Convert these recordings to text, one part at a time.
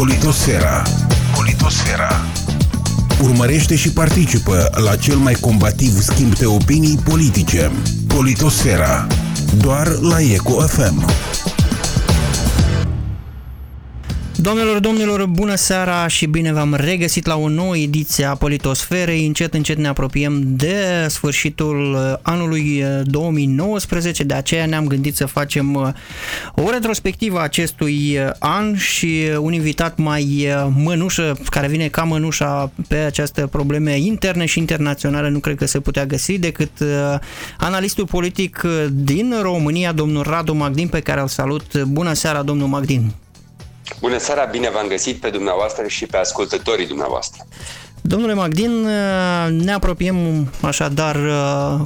Politosfera. Politosfera. Urmărește și participă la cel mai combativ schimb de opinii politice. Politosfera. Doar la Eco FM. Domnilor, domnilor, bună seara și bine v-am regăsit la o nouă ediție a Politosferei. Încet, încet ne apropiem de sfârșitul anului 2019, de aceea ne-am gândit să facem o retrospectivă a acestui an și un invitat mai mănușă, care vine ca mănușa pe aceste probleme interne și internaționale, nu cred că se putea găsi decât analistul politic din România, domnul Radu Magdin, pe care îl salut. Bună seara, domnul Magdin! Bună seara, bine v-am găsit pe dumneavoastră și pe ascultătorii dumneavoastră. Domnule Magdin, ne apropiem așadar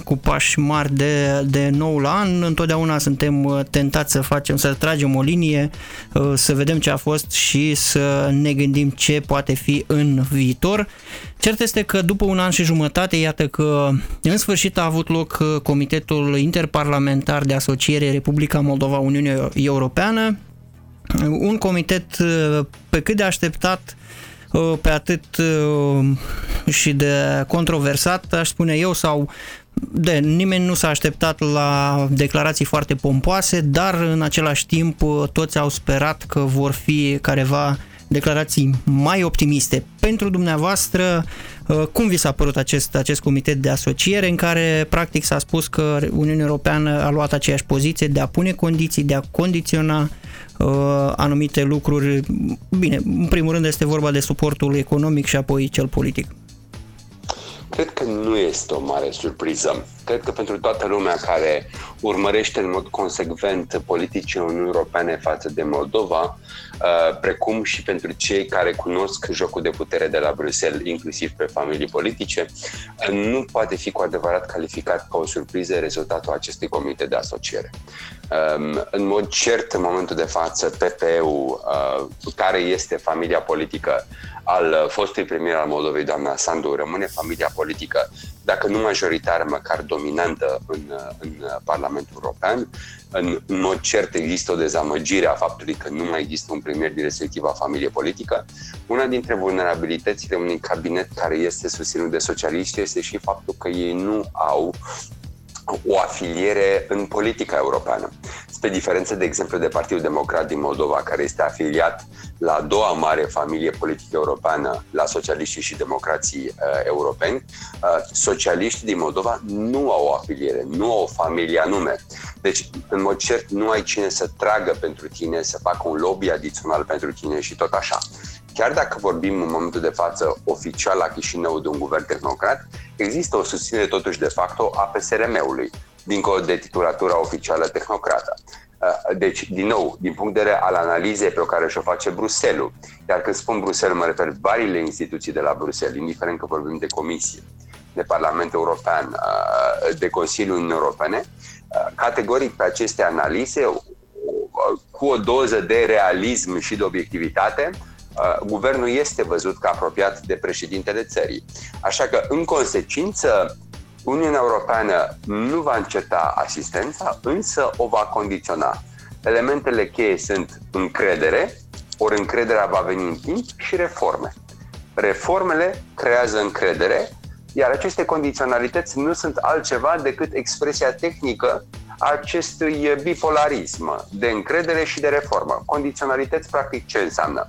cu pași mari de, de noul an. Întotdeauna suntem tentați să facem, să tragem o linie, să vedem ce a fost și să ne gândim ce poate fi în viitor. Cert este că după un an și jumătate, iată că în sfârșit a avut loc Comitetul Interparlamentar de Asociere Republica Moldova Uniunea Europeană, un comitet uh, pe cât de așteptat, uh, pe atât uh, și de controversat, aș spune eu, sau de nimeni nu s-a așteptat la declarații foarte pompoase, dar în același timp toți au sperat că vor fi careva declarații mai optimiste. Pentru dumneavoastră, cum vi s-a părut acest, acest comitet de asociere în care practic s-a spus că Uniunea Europeană a luat aceeași poziție de a pune condiții, de a condiționa uh, anumite lucruri. Bine, în primul rând este vorba de suportul economic și apoi cel politic. Cred că nu este o mare surpriză. Cred că pentru toată lumea care urmărește în mod consecvent politicii Uniunii Europene față de Moldova, uh, precum și pentru cei care cunosc jocul de putere de la Bruxelles, inclusiv pe familii politice, uh, nu poate fi cu adevărat calificat ca o surpriză rezultatul acestui comitet de asociere. Um, în mod cert, în momentul de față, PPE-ul, uh, care este familia politică al fostului premier al Moldovei, doamna Sandu, rămâne familia politică, dacă nu majoritară, măcar dominantă în, în Parlamentul European. În, în mod cert există o dezamăgire a faptului că nu mai există un premier din respectiva familie politică. Una dintre vulnerabilitățile unui cabinet care este susținut de socialiști este și faptul că ei nu au o afiliere în politica europeană. Spre diferență, de exemplu, de Partidul Democrat din Moldova, care este afiliat la a doua mare familie politică europeană, la socialiștii și democrații uh, europeni, uh, socialiștii din Moldova nu au o afiliere, nu au o familie anume. Deci, în mod cert, nu ai cine să tragă pentru tine, să facă un lobby adițional pentru tine și tot așa. Chiar dacă vorbim în momentul de față oficial la Chișinău de un guvern tehnocrat, există o susținere totuși de facto a PSRM-ului, dincolo de titulatura oficială tehnocrată. Uh, deci, din nou, din punct de vedere al analizei pe care și-o face Bruselul, iar când spun Bruxelles, mă refer variile instituții de la Bruxelles, indiferent că vorbim de Comisie, de Parlament European, uh, de Consiliul Uniunii Europene, uh, categoric pe aceste analize, cu o doză de realism și de obiectivitate, guvernul este văzut ca apropiat de președintele țării. Așa că, în consecință, Uniunea Europeană nu va înceta asistența, însă o va condiționa. Elementele cheie sunt încredere, ori încrederea va veni în timp și reforme. Reformele creează încredere, iar aceste condiționalități nu sunt altceva decât expresia tehnică a acestui bipolarism de încredere și de reformă. Condiționalități, practic, ce înseamnă?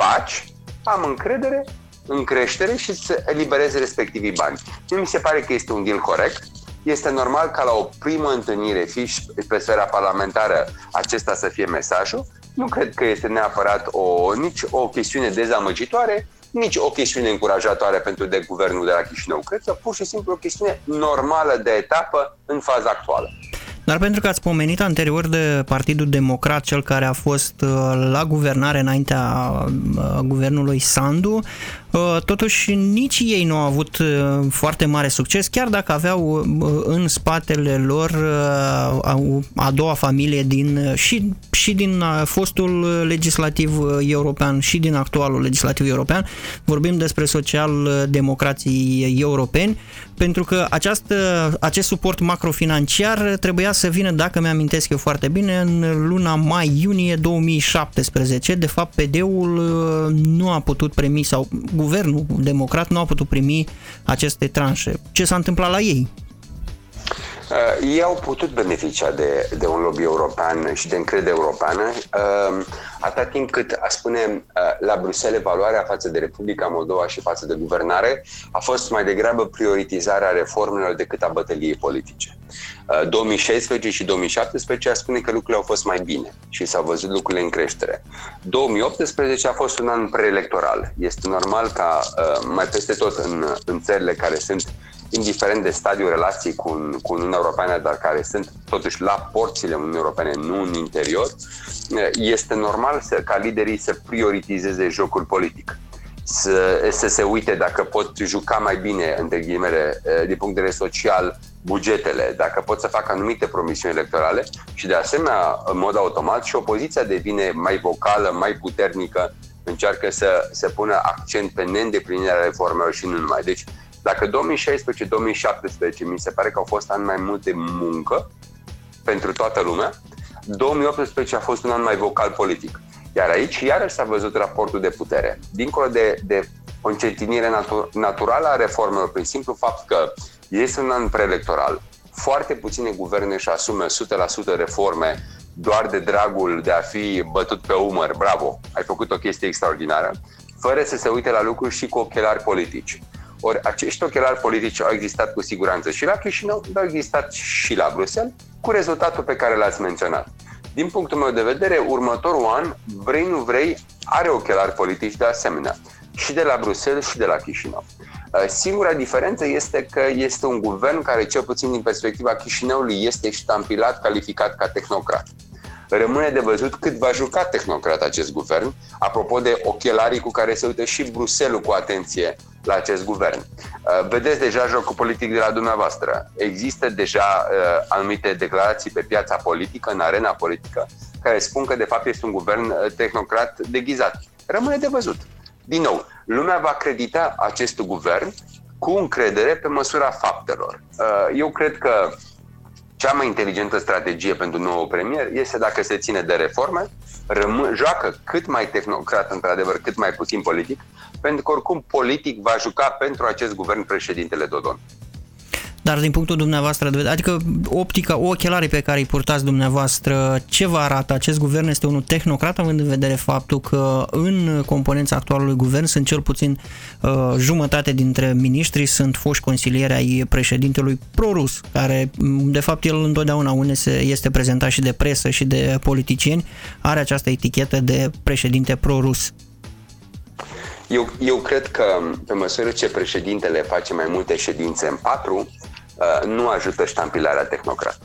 Faci, am încredere, în creștere și să elibereze respectivii bani. Nu mi se pare că este un deal corect. Este normal ca la o primă întâlnire, fie pe sfera parlamentară, acesta să fie mesajul. Nu cred că este neapărat o, nici o chestiune dezamăgitoare, nici o chestiune încurajatoare pentru de guvernul de la Chișinău. Cred că pur și simplu o chestiune normală de etapă în faza actuală. Dar pentru că ați pomenit anterior de Partidul Democrat, cel care a fost uh, la guvernare înaintea uh, guvernului Sandu, uh, totuși nici ei nu au avut foarte mare succes, chiar dacă aveau în spatele lor a doua familie din și, și și din fostul legislativ european și din actualul legislativ european. Vorbim despre social-democrații europeni, pentru că această, acest suport macrofinanciar trebuia să vină, dacă mi-amintesc eu foarte bine, în luna mai-iunie 2017. De fapt, PD-ul nu a putut primi, sau guvernul democrat nu a putut primi aceste tranșe. Ce s-a întâmplat la ei? Uh, ei au putut beneficia de, de un lobby european și de încredere europeană uh, atâta timp cât, a spune, uh, la Bruxelles valoarea față de Republica Moldova și față de guvernare a fost mai degrabă prioritizarea reformelor decât a bătăliei politice. 2016 și 2017 a spune că lucrurile au fost mai bine și s-au văzut lucrurile în creștere. 2018 a fost un an preelectoral. Este normal ca mai peste tot în, în țările care sunt indiferent de stadiul relației cu, cu Uniunea Europeană, dar care sunt totuși la porțile Uniunii Europene, nu în interior, este normal să, ca liderii să prioritizeze jocul politic. Să, să se uite dacă pot juca mai bine, între ghilimele, din punct de vedere social, bugetele, dacă pot să facă anumite promisiuni electorale și, de asemenea, în mod automat, și opoziția devine mai vocală, mai puternică, încearcă să, să pună accent pe neîndeplinirea reformelor și nu numai. Deci, dacă 2016-2017 mi se pare că au fost ani mai mult de muncă pentru toată lumea, 2018 a fost un an mai vocal politic. Iar aici iarăși s-a văzut raportul de putere. Dincolo de, de o încetinire natu- naturală a reformelor, prin simplu fapt că este un an preelectoral, foarte puține guverne își asume 100% reforme doar de dragul de a fi bătut pe umăr, bravo, ai făcut o chestie extraordinară, fără să se uite la lucruri și cu ochelari politici. Ori acești ochelari politici au existat cu siguranță și la Chișinău, dar au existat și la Bruxelles, cu rezultatul pe care l-ați menționat. Din punctul meu de vedere, următorul an, vrei nu vrei, are ochelari politici de asemenea. Și de la Bruxelles și de la Chișinău. Uh, singura diferență este că este un guvern care, cel puțin din perspectiva Chișinăului, este ștampilat, calificat ca tehnocrat. Rămâne de văzut cât va juca tehnocrat acest guvern, apropo de ochelarii cu care se uită și Bruselul cu atenție la acest guvern. Uh, vedeți deja jocul politic de la dumneavoastră. Există deja uh, anumite declarații pe piața politică, în arena politică, care spun că de fapt este un guvern uh, tehnocrat deghizat. Rămâne de văzut. Din nou, lumea va credita acest guvern cu încredere pe măsura faptelor. Eu cred că cea mai inteligentă strategie pentru nouă premier este dacă se ține de reforme, rămân, joacă cât mai tehnocrat, într-adevăr, cât mai puțin politic, pentru că oricum politic va juca pentru acest guvern președintele Dodon. Dar din punctul dumneavoastră de vedere, adică optica, ochelarii pe care îi purtați dumneavoastră, ce vă arată? Acest guvern este unul tehnocrat, având în vedere faptul că în componența actualului guvern sunt cel puțin uh, jumătate dintre miniștri sunt foști consilieri ai președintelui prorus, care de fapt el întotdeauna unde se este prezentat și de presă și de politicieni, are această etichetă de președinte prorus. Eu, eu cred că pe măsură ce președintele face mai multe ședințe în patru, uh, nu ajută ștampilarea tehnocrat.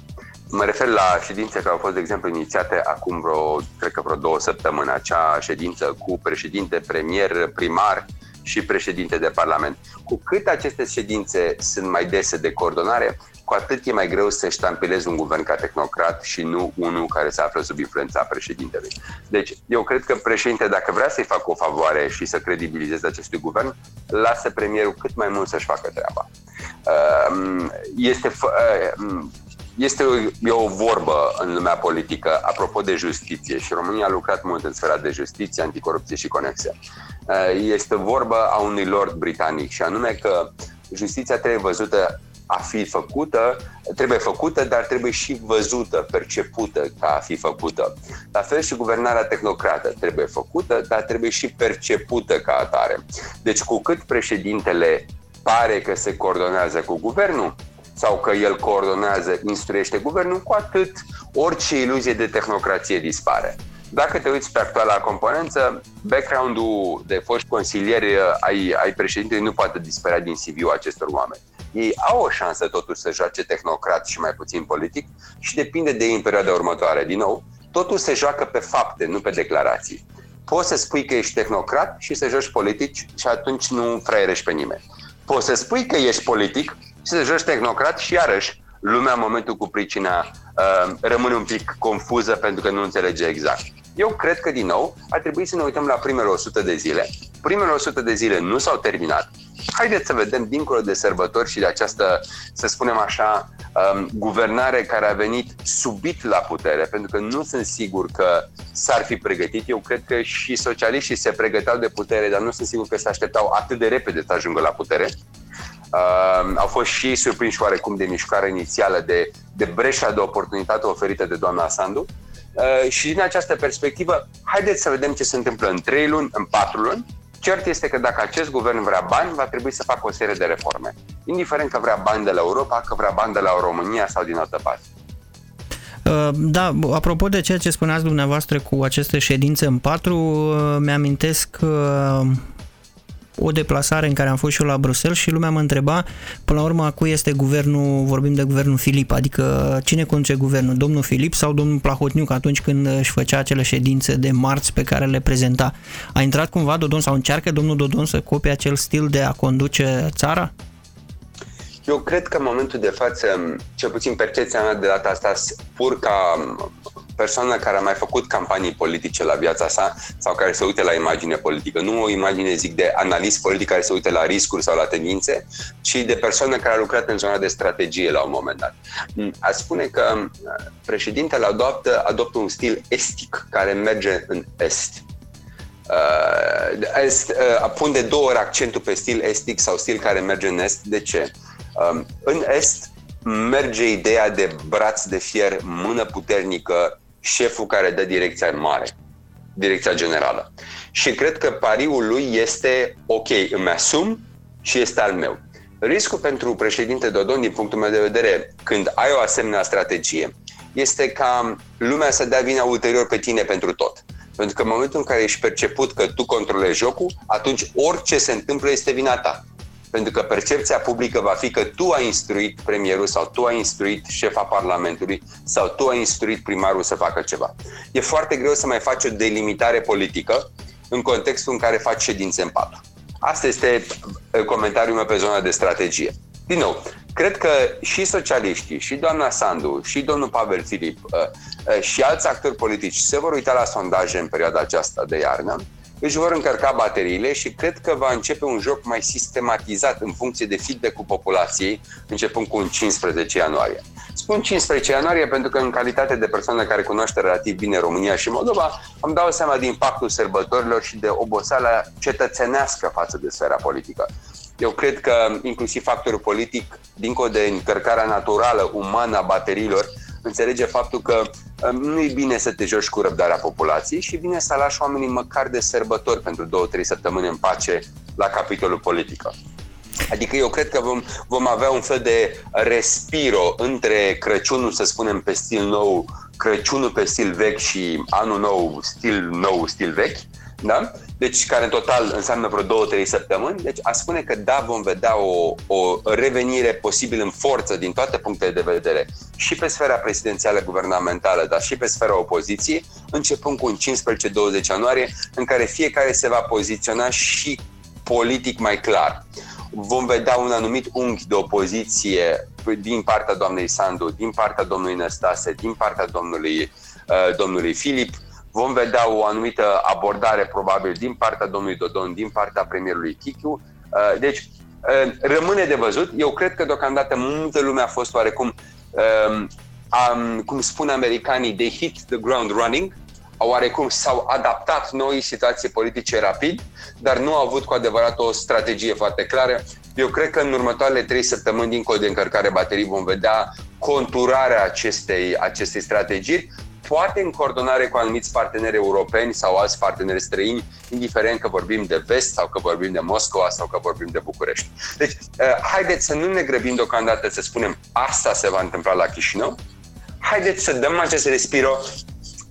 Mă refer la ședințe care au fost, de exemplu, inițiate acum vreo, cred că vreo două săptămâni, acea ședință cu președinte, premier, primar și președinte de parlament. Cu cât aceste ședințe sunt mai dese de coordonare, cu atât e mai greu să ștampilezi un guvern ca tehnocrat și nu unul care se află sub influența președintelui. Deci, eu cred că președinte, dacă vrea să-i facă o favoare și să credibilizeze acestui guvern, lasă premierul cât mai mult să-și facă treaba. Ehm, este, ehm, este o, e o vorbă în lumea politică apropo de justiție și România a lucrat mult în sfera de justiție, anticorupție și conexe. Ehm, este vorba a unui lord britanic și anume că justiția trebuie văzută a fi făcută, trebuie făcută, dar trebuie și văzută, percepută ca a fi făcută. La fel și guvernarea tehnocrată trebuie făcută, dar trebuie și percepută ca atare. Deci cu cât președintele pare că se coordonează cu guvernul, sau că el coordonează, instruiește guvernul, cu atât orice iluzie de tehnocrație dispare. Dacă te uiți pe actuala componență, background-ul de foști consilieri ai, ai președintelui nu poate dispărea din CV-ul acestor oameni ei au o șansă totuși să joace tehnocrat și mai puțin politic și depinde de ei în perioada următoare. Din nou, totul se joacă pe fapte, nu pe declarații. Poți să spui că ești tehnocrat și să joci politic și atunci nu fraierești pe nimeni. Poți să spui că ești politic și să joci tehnocrat și iarăși lumea în momentul cu pricina uh, rămâne un pic confuză pentru că nu înțelege exact. Eu cred că, din nou, ar trebui să ne uităm la primele 100 de zile. Primele 100 de zile nu s-au terminat. Haideți să vedem, dincolo de sărbători și de această, să spunem așa, um, guvernare care a venit subit la putere, pentru că nu sunt sigur că s-ar fi pregătit. Eu cred că și socialiștii se pregăteau de putere, dar nu sunt sigur că se așteptau atât de repede să ajungă la putere. Uh, au fost și surprinși oarecum de mișcarea inițială, de, de breșa de oportunitate oferită de doamna Sandu. Uh, și din această perspectivă, haideți să vedem ce se întâmplă în 3 luni, în 4 luni. Cert este că dacă acest guvern vrea bani, va trebui să facă o serie de reforme. Indiferent că vrea bani de la Europa, că vrea bani de la România sau din altă parte. Uh, da, apropo de ceea ce spuneați dumneavoastră cu aceste ședințe în patru, uh, mi-amintesc o deplasare în care am fost și eu la Bruxelles și lumea mă întreba, până la urmă, cui este guvernul, vorbim de guvernul Filip, adică cine conduce guvernul, domnul Filip sau domnul Plahotniuc atunci când își făcea acele ședințe de marți pe care le prezenta. A intrat cumva Dodon sau încearcă domnul Dodon să copie acel stil de a conduce țara? Eu cred că în momentul de față, cel puțin percepția mea de data asta, pur ca persoană care a mai făcut campanii politice la viața sa sau care se uită la imagine politică. Nu o imagine, zic, de analist politic care se uită la riscuri sau la tendințe, ci de persoană care a lucrat în zona de strategie la un moment dat. A spune că uh, președintele adoptă, adoptă un stil estic care merge în est. Uh, est uh, pun de două ori accentul pe stil estic sau stil care merge în est. De ce? Uh, în est merge ideea de braț de fier, mână puternică, șeful care dă direcția mare, direcția generală. Și cred că pariul lui este ok, îmi asum și este al meu. Riscul pentru președinte Dodon, din punctul meu de vedere, când ai o asemenea strategie, este ca lumea să dea vina ulterior pe tine pentru tot. Pentru că în momentul în care ești perceput că tu controlezi jocul, atunci orice se întâmplă este vina ta pentru că percepția publică va fi că tu ai instruit premierul sau tu ai instruit șefa Parlamentului sau tu ai instruit primarul să facă ceva. E foarte greu să mai faci o delimitare politică în contextul în care faci ședințe în patru. Asta este uh, comentariul meu pe zona de strategie. Din nou, cred că și socialiștii, și doamna Sandu, și domnul Pavel Filip, uh, uh, și alți actori politici se vor uita la sondaje în perioada aceasta de iarnă își vor încărca bateriile și cred că va începe un joc mai sistematizat în funcție de feedback-ul populației, începând cu un 15 ianuarie. Spun 15 ianuarie pentru că în calitate de persoană care cunoaște relativ bine România și Moldova, îmi dau seama de impactul sărbătorilor și de oboseala cetățenească față de sfera politică. Eu cred că inclusiv factorul politic, dincolo de încărcarea naturală, umană a bateriilor, înțelege faptul că um, nu e bine să te joci cu răbdarea populației și bine să lași oamenii măcar de sărbători pentru două, trei săptămâni în pace la capitolul politică. Adică eu cred că vom, vom avea un fel de respiro între Crăciunul, să spunem, pe stil nou, Crăciunul pe stil vechi și anul nou, stil nou, stil vechi, da? Deci care în total înseamnă vreo două, trei săptămâni. Deci a spune că da, vom vedea o, o revenire posibil în forță din toate punctele de vedere și pe sfera prezidențială guvernamentală, dar și pe sfera opoziției, începând cu un 15-20 ianuarie, în care fiecare se va poziționa și politic mai clar. Vom vedea un anumit unghi de opoziție din partea doamnei Sandu, din partea domnului Năstase, din partea domnului, uh, domnului Filip, Vom vedea o anumită abordare probabil din partea domnului Dodon, din partea premierului Chichiu. Uh, deci, uh, rămâne de văzut. Eu cred că deocamdată multă lume a fost oarecum, um, cum spun americanii, they hit the ground running, oarecum s-au adaptat noi situații politice rapid, dar nu au avut cu adevărat o strategie foarte clară. Eu cred că în următoarele trei săptămâni, dincolo de încărcare baterii, vom vedea conturarea acestei, acestei strategii poate în coordonare cu anumiți parteneri europeni sau alți parteneri străini, indiferent că vorbim de vest sau că vorbim de Moscova sau că vorbim de București. Deci, uh, haideți să nu ne grăbim deocamdată să spunem asta se va întâmpla la Chișinău, haideți să dăm acest respiro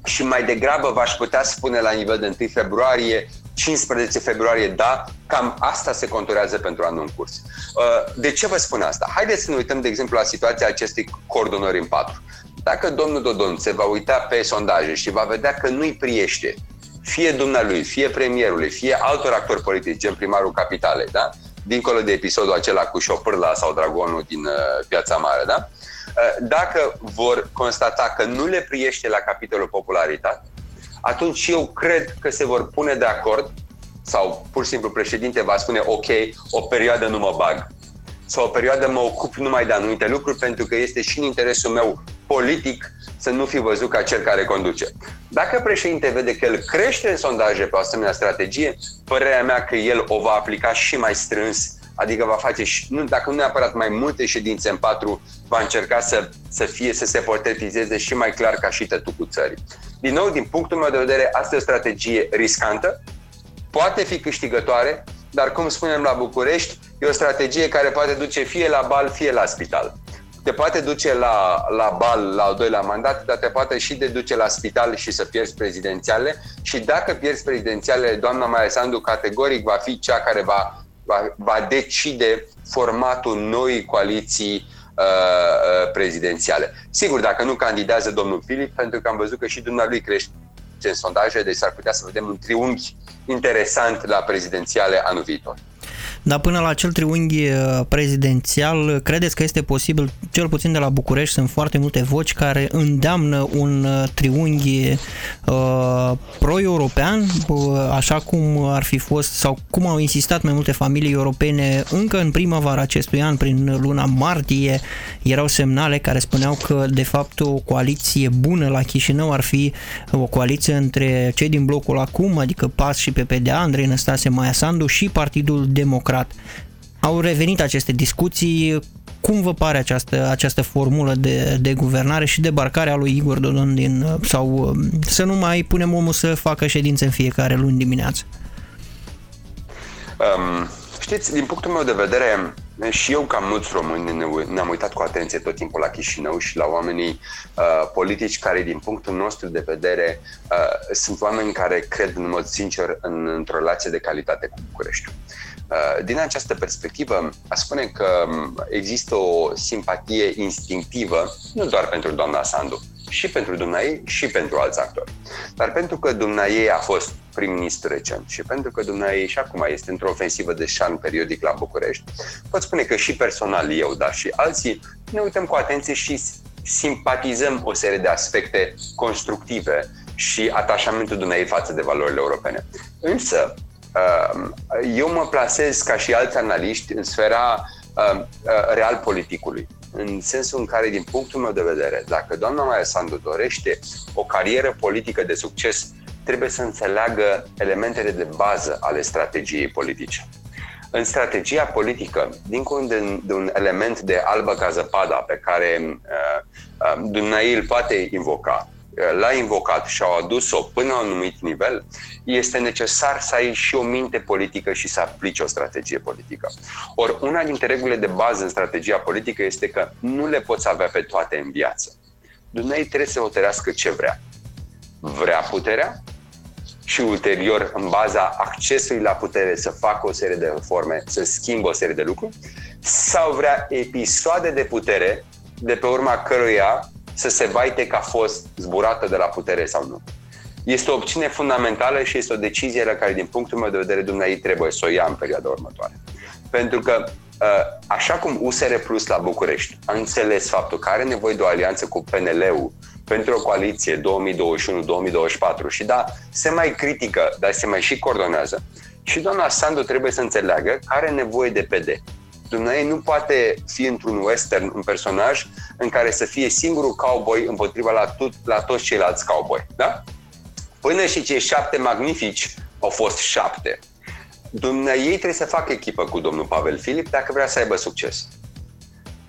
și mai degrabă v-aș putea spune la nivel de 1 februarie 15 februarie, da, cam asta se conturează pentru anul în curs. Uh, de ce vă spun asta? Haideți să ne uităm, de exemplu, la situația acestei coordonări în patru. Dacă domnul Dodon se va uita pe sondaje și va vedea că nu-i priește fie dumnealui, fie premierului, fie altor actori politici, gen primarul capitalei, da? dincolo de episodul acela cu șopârla sau dragonul din uh, Piața Mare, da? dacă vor constata că nu le priește la capitolul popularitate, atunci eu cred că se vor pune de acord sau pur și simplu președinte va spune ok, o perioadă nu mă bag sau o perioadă mă ocup numai de anumite lucruri pentru că este și în interesul meu politic să nu fi văzut ca cel care conduce. Dacă președinte vede că el crește în sondaje pe o asemenea strategie, părerea mea că el o va aplica și mai strâns adică va face, și, nu, dacă nu neapărat mai multe ședințe în patru, va încerca să, să fie, să se portretizeze și mai clar ca și tătucul țării. Din nou, din punctul meu de vedere, asta e o strategie riscantă, poate fi câștigătoare, dar cum spunem la București, e o strategie care poate duce fie la bal, fie la spital. Te poate duce la, la bal la al doilea mandat, dar te poate și de duce la spital și să pierzi prezidențiale și dacă pierzi prezidențiale, doamna Maia Sandu categoric va fi cea care va, va, va decide formatul noii coaliții uh, uh, prezidențiale. Sigur, dacă nu candidează domnul Filip, pentru că am văzut că și dumnealui crește în sondaje, deci s-ar putea să vedem un triunghi interesant la prezidențiale anul viitor. Dar până la acel triunghi uh, prezidențial, credeți că este posibil, cel puțin de la București, sunt foarte multe voci care îndeamnă un uh, triunghi uh, pro-european, uh, așa cum ar fi fost sau cum au insistat mai multe familii europene încă în primăvara acestui an, prin luna martie, erau semnale care spuneau că de fapt o coaliție bună la Chișinău ar fi o coaliție între cei din blocul acum, adică PAS și PPD, Andrei Năstase Maia Sandu și Partidul Democrat democrat. Au revenit aceste discuții. Cum vă pare această, această formulă de, de guvernare și debarcarea lui Igor Dodon din, sau um, să nu mai punem omul să facă ședințe în fiecare luni dimineață? Um, știți, din punctul meu de vedere, și eu, ca mulți români, ne-am uitat cu atenție tot timpul la Chișinău și la oamenii uh, politici care, din punctul nostru de vedere, uh, sunt oameni care cred în mod sincer în, într-o relație de calitate cu Bucureștiul. Uh, din această perspectivă, aș spune că um, există o simpatie instinctivă, nu doar pentru doamna Sandu, și pentru dumneai și pentru alți actori. Dar pentru că dumneai a fost prim-ministru recent și pentru că dumneai și acum este într-o ofensivă de șan periodic la București, pot spune că și personal eu, dar și alții, ne uităm cu atenție și simpatizăm o serie de aspecte constructive și atașamentul dumneai față de valorile europene. Însă, Ehm, eu mă plasez ca și alți analiști în sfera ehm, eh, real politicului. În sensul în care, din punctul meu de vedere, dacă doamna Maia Sandu dorește o carieră politică de succes, trebuie să înțeleagă elementele de bază ale strategiei politice. În strategia politică, dincolo de, de un element de albă ca zăpada pe care uh, uh, Dumnezeu îl poate invoca, l-a invocat și au adus-o până la un anumit nivel, este necesar să ai și o minte politică și să aplici o strategie politică. Ori una dintre regulile de bază în strategia politică este că nu le poți avea pe toate în viață. Dumnezeu trebuie să hotărească ce vrea. Vrea puterea și ulterior, în baza accesului la putere, să facă o serie de reforme, să schimbă o serie de lucruri, sau vrea episoade de putere de pe urma căruia să se vaite că a fost zburată de la putere sau nu. Este o opțiune fundamentală și este o decizie la care, din punctul meu de vedere, Dumnezeu trebuie să o ia în perioada următoare. Pentru că, ă, așa cum USR Plus la București a înțeles faptul că are nevoie de o alianță cu PNL-ul pentru o coaliție 2021-2024 și da, se mai critică, dar se mai și coordonează, și doamna Sandu trebuie să înțeleagă că are nevoie de PD. Dumnezeu nu poate fi într-un western un personaj în care să fie singurul cowboy împotriva la, tot, la toți ceilalți cowboy. Da? Până și cei șapte magnifici au fost șapte. Dumnezeu trebuie să facă echipă cu domnul Pavel Filip dacă vrea să aibă succes.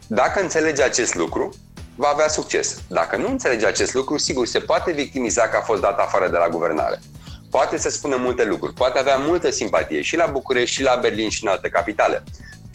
Dacă înțelege acest lucru, va avea succes. Dacă nu înțelege acest lucru, sigur, se poate victimiza că a fost dat afară de la guvernare. Poate să spună multe lucruri, poate avea multă simpatie și la București, și la Berlin, și în alte capitale.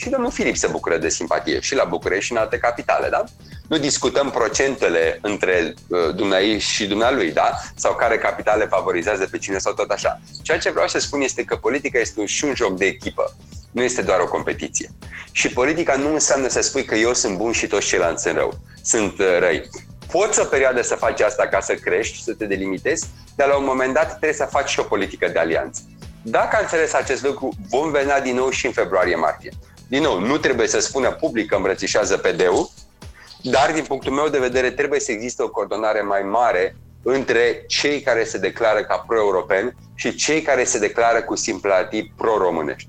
Și domnul Filip se bucură de simpatie și la București și în alte capitale, da? Nu discutăm procentele între uh, dumneai și dumnealui, da? Sau care capitale favorizează pe cine sau tot așa. Ceea ce vreau să spun este că politica este și un joc de echipă. Nu este doar o competiție. Și politica nu înseamnă să spui că eu sunt bun și toți ceilalți sunt rău. Sunt uh, răi. Poți o perioadă să faci asta ca să crești, să te delimitezi, dar la un moment dat trebuie să faci și o politică de alianță. Dacă am înțeles acest lucru, vom venea din nou și în februarie-martie. Din nou, nu trebuie să spună public că îmbrățișează PD-ul, dar din punctul meu de vedere trebuie să existe o coordonare mai mare între cei care se declară ca pro-europeni și cei care se declară cu simplativ pro-românești.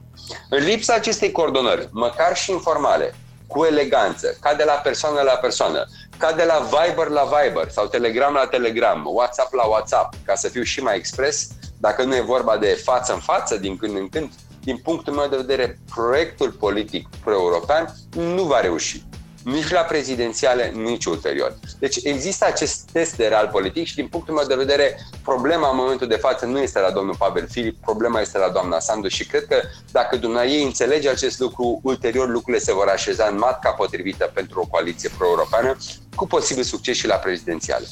În lipsa acestei coordonări, măcar și informale, cu eleganță, ca de la persoană la persoană, ca de la Viber la Viber sau Telegram la Telegram, WhatsApp la WhatsApp, ca să fiu și mai expres, dacă nu e vorba de față în față, din când în când, din punctul meu de vedere, proiectul politic pro-european nu va reuși nici la prezidențiale, nici ulterior. Deci există acest test de real politic și din punctul meu de vedere, problema în momentul de față nu este la domnul Pavel Filip, problema este la doamna Sandu și cred că dacă dumneavoastră înțelege acest lucru, ulterior lucrurile se vor așeza în matca potrivită pentru o coaliție pro-europeană, cu posibil succes și la prezidențiale.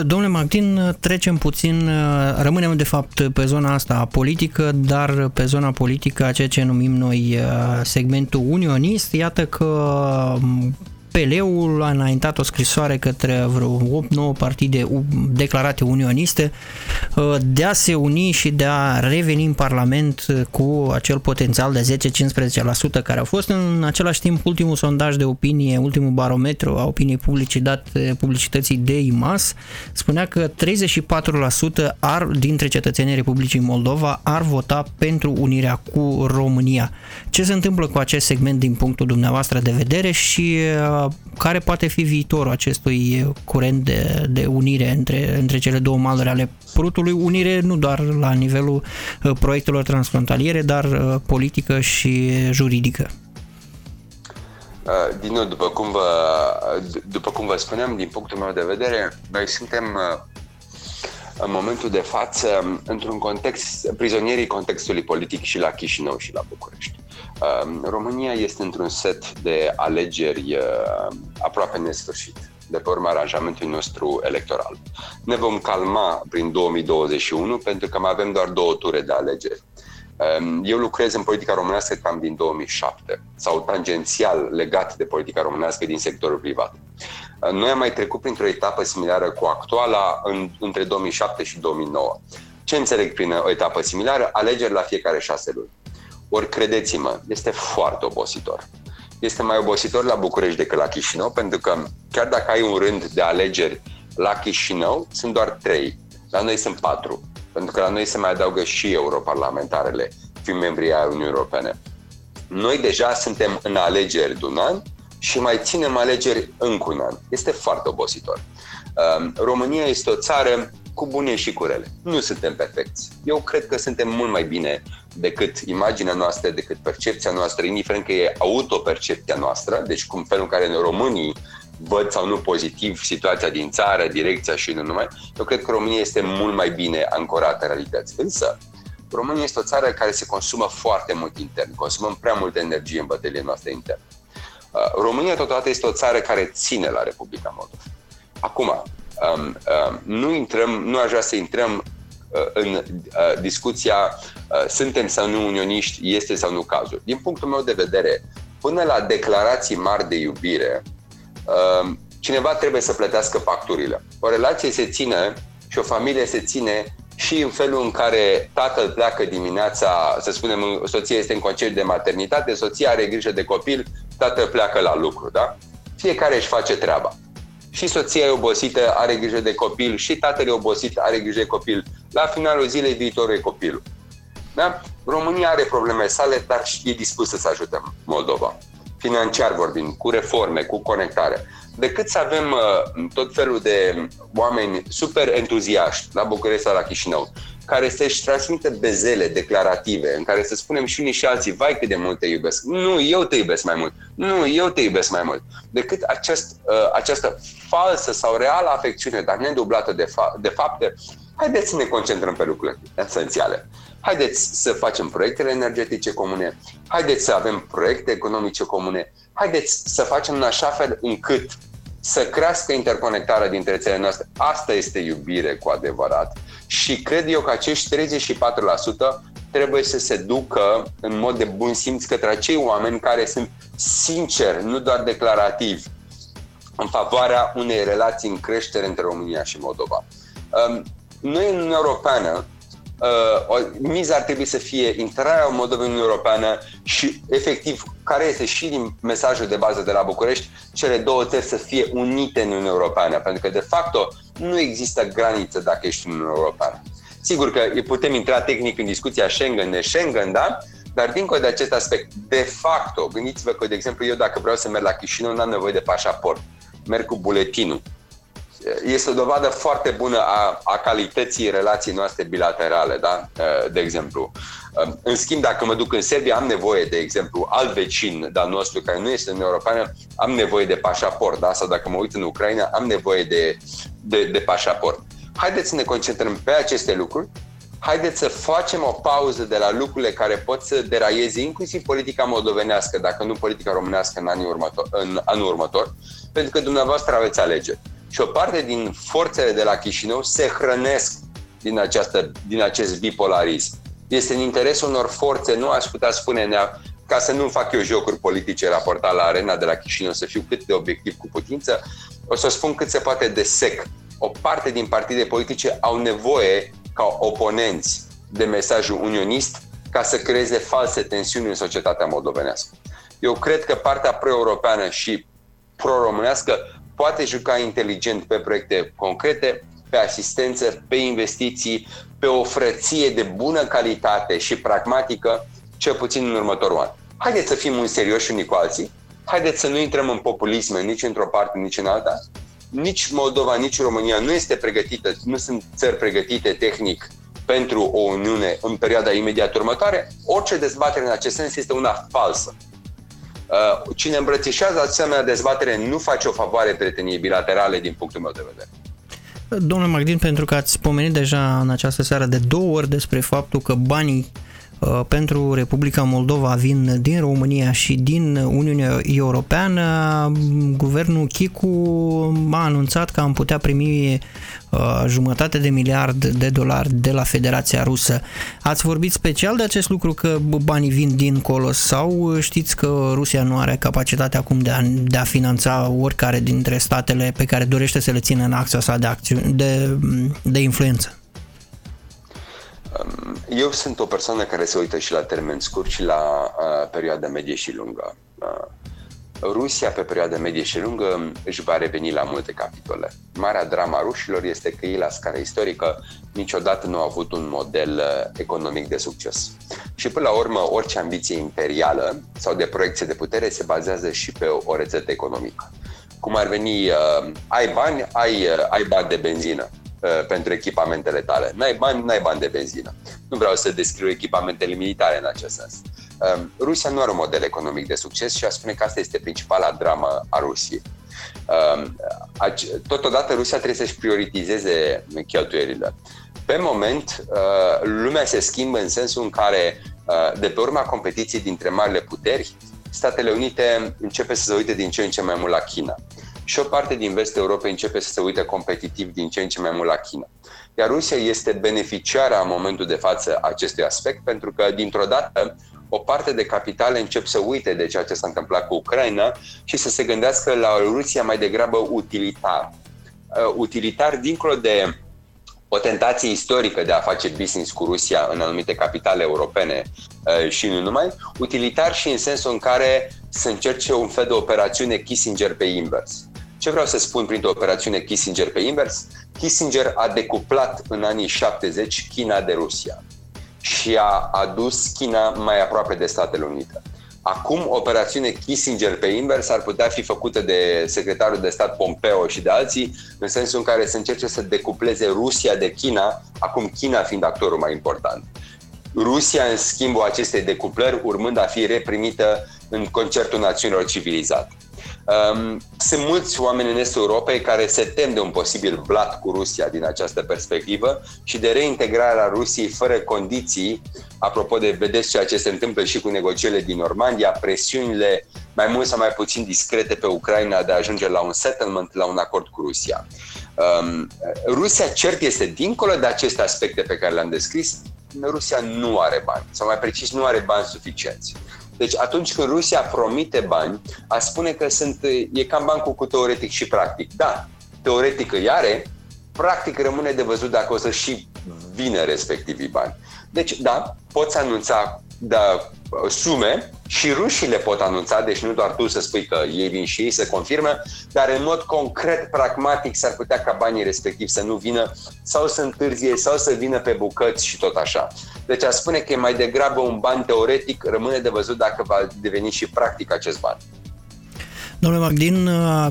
Domnule Martin, trecem puțin, rămânem de fapt pe zona asta politică, dar pe zona politică a ceea ce numim noi segmentul unionist. Iată că PL-ul a înaintat o scrisoare către vreo 8-9 partide declarate unioniste uh, de a se uni și de a reveni în Parlament cu acel potențial de 10-15% care a fost în același timp ultimul sondaj de opinie, ultimul barometru a opiniei publice dat publicității de IMAS spunea că 34% ar, dintre cetățenii Republicii Moldova ar vota pentru unirea cu România. Ce se întâmplă cu acest segment din punctul dumneavoastră de vedere și uh, care poate fi viitorul acestui curent de, de unire între, între cele două maluri ale Prutului, unire nu doar la nivelul uh, proiectelor transfrontaliere, dar uh, politică și juridică. Uh, din nou, după cum, vă, după cum vă spuneam, din punctul meu de vedere, noi suntem în momentul de față într-un context, prizonierii contextului politic și la Chișinău și la București. Um, România este într-un set de alegeri uh, aproape nesfârșit de pe urma aranjamentului nostru electoral. Ne vom calma prin 2021 pentru că mai avem doar două ture de alegeri. Um, eu lucrez în politica românească cam din 2007 sau tangențial legat de politica românească din sectorul privat. Uh, noi am mai trecut printr-o etapă similară cu actuala în, între 2007 și 2009. Ce înțeleg prin o etapă similară? Alegeri la fiecare șase luni. Ori credeți-mă, este foarte obositor. Este mai obositor la București decât la Chișinău, pentru că chiar dacă ai un rând de alegeri la Chișinău, sunt doar trei. La noi sunt patru, pentru că la noi se mai adaugă și europarlamentarele, fiind membrii ai Uniunii Europene. Noi deja suntem în alegeri de un an și mai ținem alegeri încă un an. Este foarte obositor. Um, România este o țară cu bune și cu rele. Nu suntem perfecți. Eu cred că suntem mult mai bine decât imaginea noastră, decât percepția noastră, indiferent că e autopercepția noastră, deci cum felul în care în românii văd sau nu pozitiv situația din țară, direcția și nu numai, eu cred că România este mult mai bine ancorată în realități. Însă, România este o țară care se consumă foarte mult intern, consumăm prea multă energie în bătălie noastre interne. Uh, România totodată este o țară care ține la Republica Moldova. Acum, um, um, nu intrăm, nu aș vrea să intrăm uh, în uh, discuția uh, suntem sau nu unioniști, este sau nu cazul. Din punctul meu de vedere, până la declarații mari de iubire, uh, cineva trebuie să plătească facturile. O relație se ține și o familie se ține și în felul în care tatăl pleacă dimineața, să spunem, soția este în concediu de maternitate, soția are grijă de copil, tatăl pleacă la lucru, da? Fiecare își face treaba și soția e obosită, are grijă de copil, și tatăl e obosit, are grijă de copil. La finalul zilei, viitorul e copilul. Da? România are probleme sale, dar e dispusă să ajutăm Moldova. Financiar vorbind, cu reforme, cu conectare. Decât să avem uh, tot felul de oameni super entuziaști la București sau la Chișinău, care să-și transmită bezele declarative, în care să spunem și unii și alții, vai cât de mult te iubesc. Nu, eu te iubesc mai mult. Nu, eu te iubesc mai mult. Decât acest, uh, această falsă sau reală afecțiune, dar nedublată de, fa- de fapte, haideți să ne concentrăm pe lucrurile esențiale. Haideți să facem proiectele energetice comune, haideți să avem proiecte economice comune, haideți să facem în așa fel încât să crească interconectarea dintre țările noastre. Asta este iubire cu adevărat și cred eu că acești 34% trebuie să se ducă în mod de bun simț către acei oameni care sunt sinceri, nu doar declarativi, în favoarea unei relații în creștere între România și Moldova. Um, noi în Uniunea Europeană uh, miza ar trebui să fie intrarea Moldovei în Europeană și, efectiv, care este și din mesajul de bază de la București, cele două țări să fie unite în Uniunea Europeană, pentru că, de fapt, nu există graniță dacă ești în Uniunea Europeană. Sigur că putem intra tehnic în discuția Schengen de Schengen, da? Dar dincolo de acest aspect, de facto, gândiți-vă că, de exemplu, eu dacă vreau să merg la Chișinău, nu am nevoie de pașaport. Merg cu buletinul este o dovadă foarte bună a, a calității relației noastre bilaterale, da? de exemplu. În schimb, dacă mă duc în Serbia, am nevoie, de exemplu, alt vecin de-al nostru care nu este în Europeană, am nevoie de pașaport, da? sau dacă mă uit în Ucraina, am nevoie de, de, de pașaport. Haideți să ne concentrăm pe aceste lucruri, haideți să facem o pauză de la lucrurile care pot să deraieze inclusiv politica moldovenească, dacă nu politica românească în anul următor, în anul următor pentru că dumneavoastră aveți alegeri și o parte din forțele de la Chișinău se hrănesc din, această, din acest bipolarism. Este în interesul unor forțe, nu aș putea spune, ca să nu fac eu jocuri politice raportat la arena de la Chișinău, să fiu cât de obiectiv cu putință, o să spun cât se poate de sec. O parte din partide politice au nevoie ca oponenți de mesajul unionist ca să creeze false tensiuni în societatea moldovenească. Eu cred că partea pro-europeană și pro-românească poate juca inteligent pe proiecte concrete, pe asistență, pe investiții, pe o frăție de bună calitate și pragmatică, cel puțin în următorul an. Haideți să fim un serios unii cu alții, haideți să nu intrăm în populism nici într-o parte, nici în alta. Nici Moldova, nici România nu este pregătită, nu sunt țări pregătite tehnic pentru o Uniune în perioada imediat următoare. Orice dezbatere în acest sens este una falsă. Uh, cine îmbrățișează asemenea dezbatere nu face o favoare prieteniei bilaterale din punctul meu de vedere. Domnule Magdin, pentru că ați pomenit deja în această seară de două ori despre faptul că banii Uh, pentru Republica Moldova vin din România și din Uniunea Europeană, guvernul Chicu a anunțat că am putea primi uh, jumătate de miliard de dolari de la Federația Rusă. Ați vorbit special de acest lucru că banii vin dincolo sau știți că Rusia nu are capacitatea acum de a, de a finanța oricare dintre statele pe care dorește să le țină în acția sa de, acțiune, de, de influență? Eu sunt o persoană care se uită și la termen scurt și la uh, perioada medie și lungă. Uh, Rusia, pe perioada medie și lungă, își va reveni la multe capitole. Marea drama rușilor este că ei, la scară istorică, niciodată nu au avut un model economic de succes. Și până la urmă, orice ambiție imperială sau de proiecție de putere se bazează și pe o rețetă economică. Cum ar veni, uh, ai bani, ai, uh, ai bani de benzină Uh, pentru echipamentele tale. N-ai bani, n-ai bani de benzină. Nu vreau să descriu echipamentele militare în acest sens. Um, Rusia nu are un model economic de succes și aș spune că asta este principala dramă a Rusiei. Um, totodată Rusia trebuie să-și prioritizeze cheltuielile. Pe moment, uh, lumea se schimbă în sensul în care, uh, de pe urma competiției dintre marile puteri, Statele Unite începe să se uite din ce în ce mai mult la China și o parte din vestul Europei începe să se uite competitiv din ce în ce mai mult la China. Iar Rusia este beneficiara în momentul de față acestui aspect, pentru că, dintr-o dată, o parte de capitale încep să uite de ceea ce s-a întâmplat cu Ucraina și să se gândească la Rusia mai degrabă utilitar. Uh, utilitar dincolo de o tentație istorică de a face business cu Rusia în anumite capitale europene uh, și nu numai, utilitar și în sensul în care să încerce un fel de operațiune Kissinger pe invers. Ce vreau să spun prin operațiune Kissinger pe invers? Kissinger a decuplat în anii 70 China de Rusia și a adus China mai aproape de Statele Unite. Acum, operațiune Kissinger pe invers ar putea fi făcută de secretarul de stat Pompeo și de alții, în sensul în care să încerce să decupleze Rusia de China, acum China fiind actorul mai important. Rusia, în schimbul acestei decuplări, urmând a fi reprimită în concertul națiunilor civilizate. Um, sunt mulți oameni în Estul Europei care se tem de un posibil blat cu Rusia din această perspectivă și de reintegrarea Rusiei fără condiții. Apropo de, vedeți ceea ce se întâmplă și cu negocierile din Normandia, presiunile mai mult sau mai puțin discrete pe Ucraina de a ajunge la un settlement, la un acord cu Rusia. Um, Rusia cert este dincolo de aceste aspecte pe care le-am descris, Rusia nu are bani, sau mai precis nu are bani suficienți. Deci atunci când Rusia promite bani, a spune că sunt, e cam bancul cu teoretic și practic. Da, teoretic îi are, practic rămâne de văzut dacă o să și vină respectivii bani. Deci, da, poți anunța da, sume și rușii le pot anunța, deci nu doar tu să spui că ei vin și ei să confirmă, dar în mod concret, pragmatic, s-ar putea ca banii respectivi să nu vină sau să întârzie sau să vină pe bucăți și tot așa. Deci a spune că e mai degrabă un ban teoretic, rămâne de văzut dacă va deveni și practic acest ban. Domnule Magdin,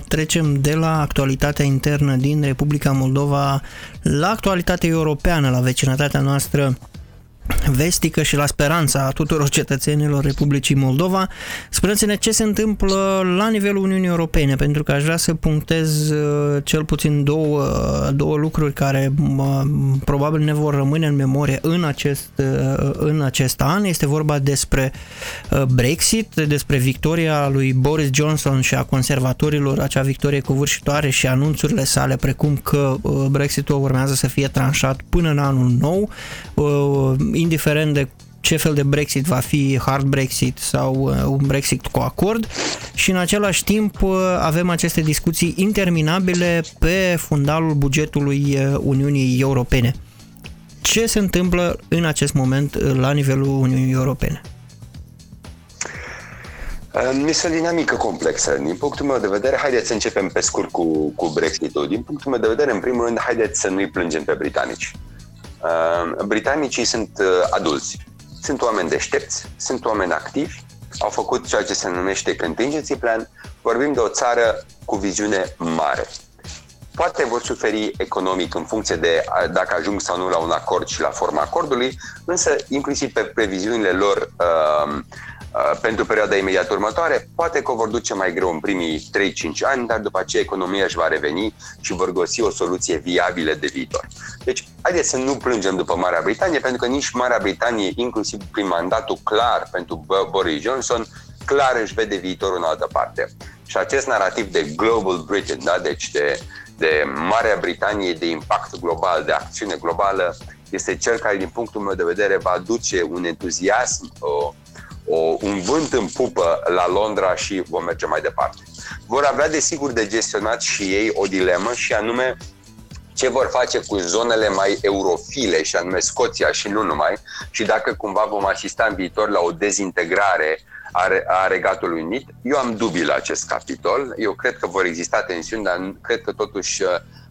trecem de la actualitatea internă din Republica Moldova la actualitatea europeană, la vecinătatea noastră vestică și la speranța a tuturor cetățenilor Republicii Moldova, spuneți-ne ce se întâmplă la nivelul Uniunii Europene, pentru că aș vrea să punctez uh, cel puțin două, două lucruri care probabil ne vor rămâne în memorie în acest, uh, în acest an. Este vorba despre uh, Brexit, despre victoria lui Boris Johnson și a conservatorilor, acea victorie covârșitoare și anunțurile sale, precum că Brexitul urmează să fie tranșat până în anul nou indiferent de ce fel de Brexit va fi, hard Brexit sau uh, un Brexit cu acord și în același timp uh, avem aceste discuții interminabile pe fundalul bugetului uh, Uniunii Europene. Ce se întâmplă în acest moment la nivelul Uniunii Europene? Este o dinamică complexă. Din punctul meu de vedere, haideți să începem pe scurt cu, cu Brexit-ul. Din punctul meu de vedere, în primul rând, haideți să nu-i plângem pe britanici. Uh, britanicii sunt uh, adulți, sunt oameni deștepți, sunt oameni activi, au făcut ceea ce se numește contingency plan, vorbim de o țară cu viziune mare. Poate vor suferi economic în funcție de dacă ajung sau nu la un acord și la forma acordului, însă inclusiv pe previziunile lor uh, Uh, pentru perioada imediat următoare. Poate că o vor duce mai greu în primii 3-5 ani, dar după aceea economia își va reveni și vor găsi o soluție viabilă de viitor. Deci, haideți să nu plângem după Marea Britanie, pentru că nici Marea Britanie, inclusiv prin mandatul clar pentru Boris Johnson, clar își vede viitorul în altă parte. Și acest narativ de Global Britain, da? deci de, de Marea Britanie, de impact global, de acțiune globală, este cel care, din punctul meu de vedere, va aduce un entuziasm, o, o, un vânt în pupă la Londra și vom merge mai departe. Vor avea, desigur, de gestionat și ei o dilemă și anume ce vor face cu zonele mai eurofile și anume Scoția și nu numai și dacă cumva vom asista în viitor la o dezintegrare a, a Regatului Unit. Eu am dubii la acest capitol. Eu cred că vor exista tensiuni, dar cred că totuși uh,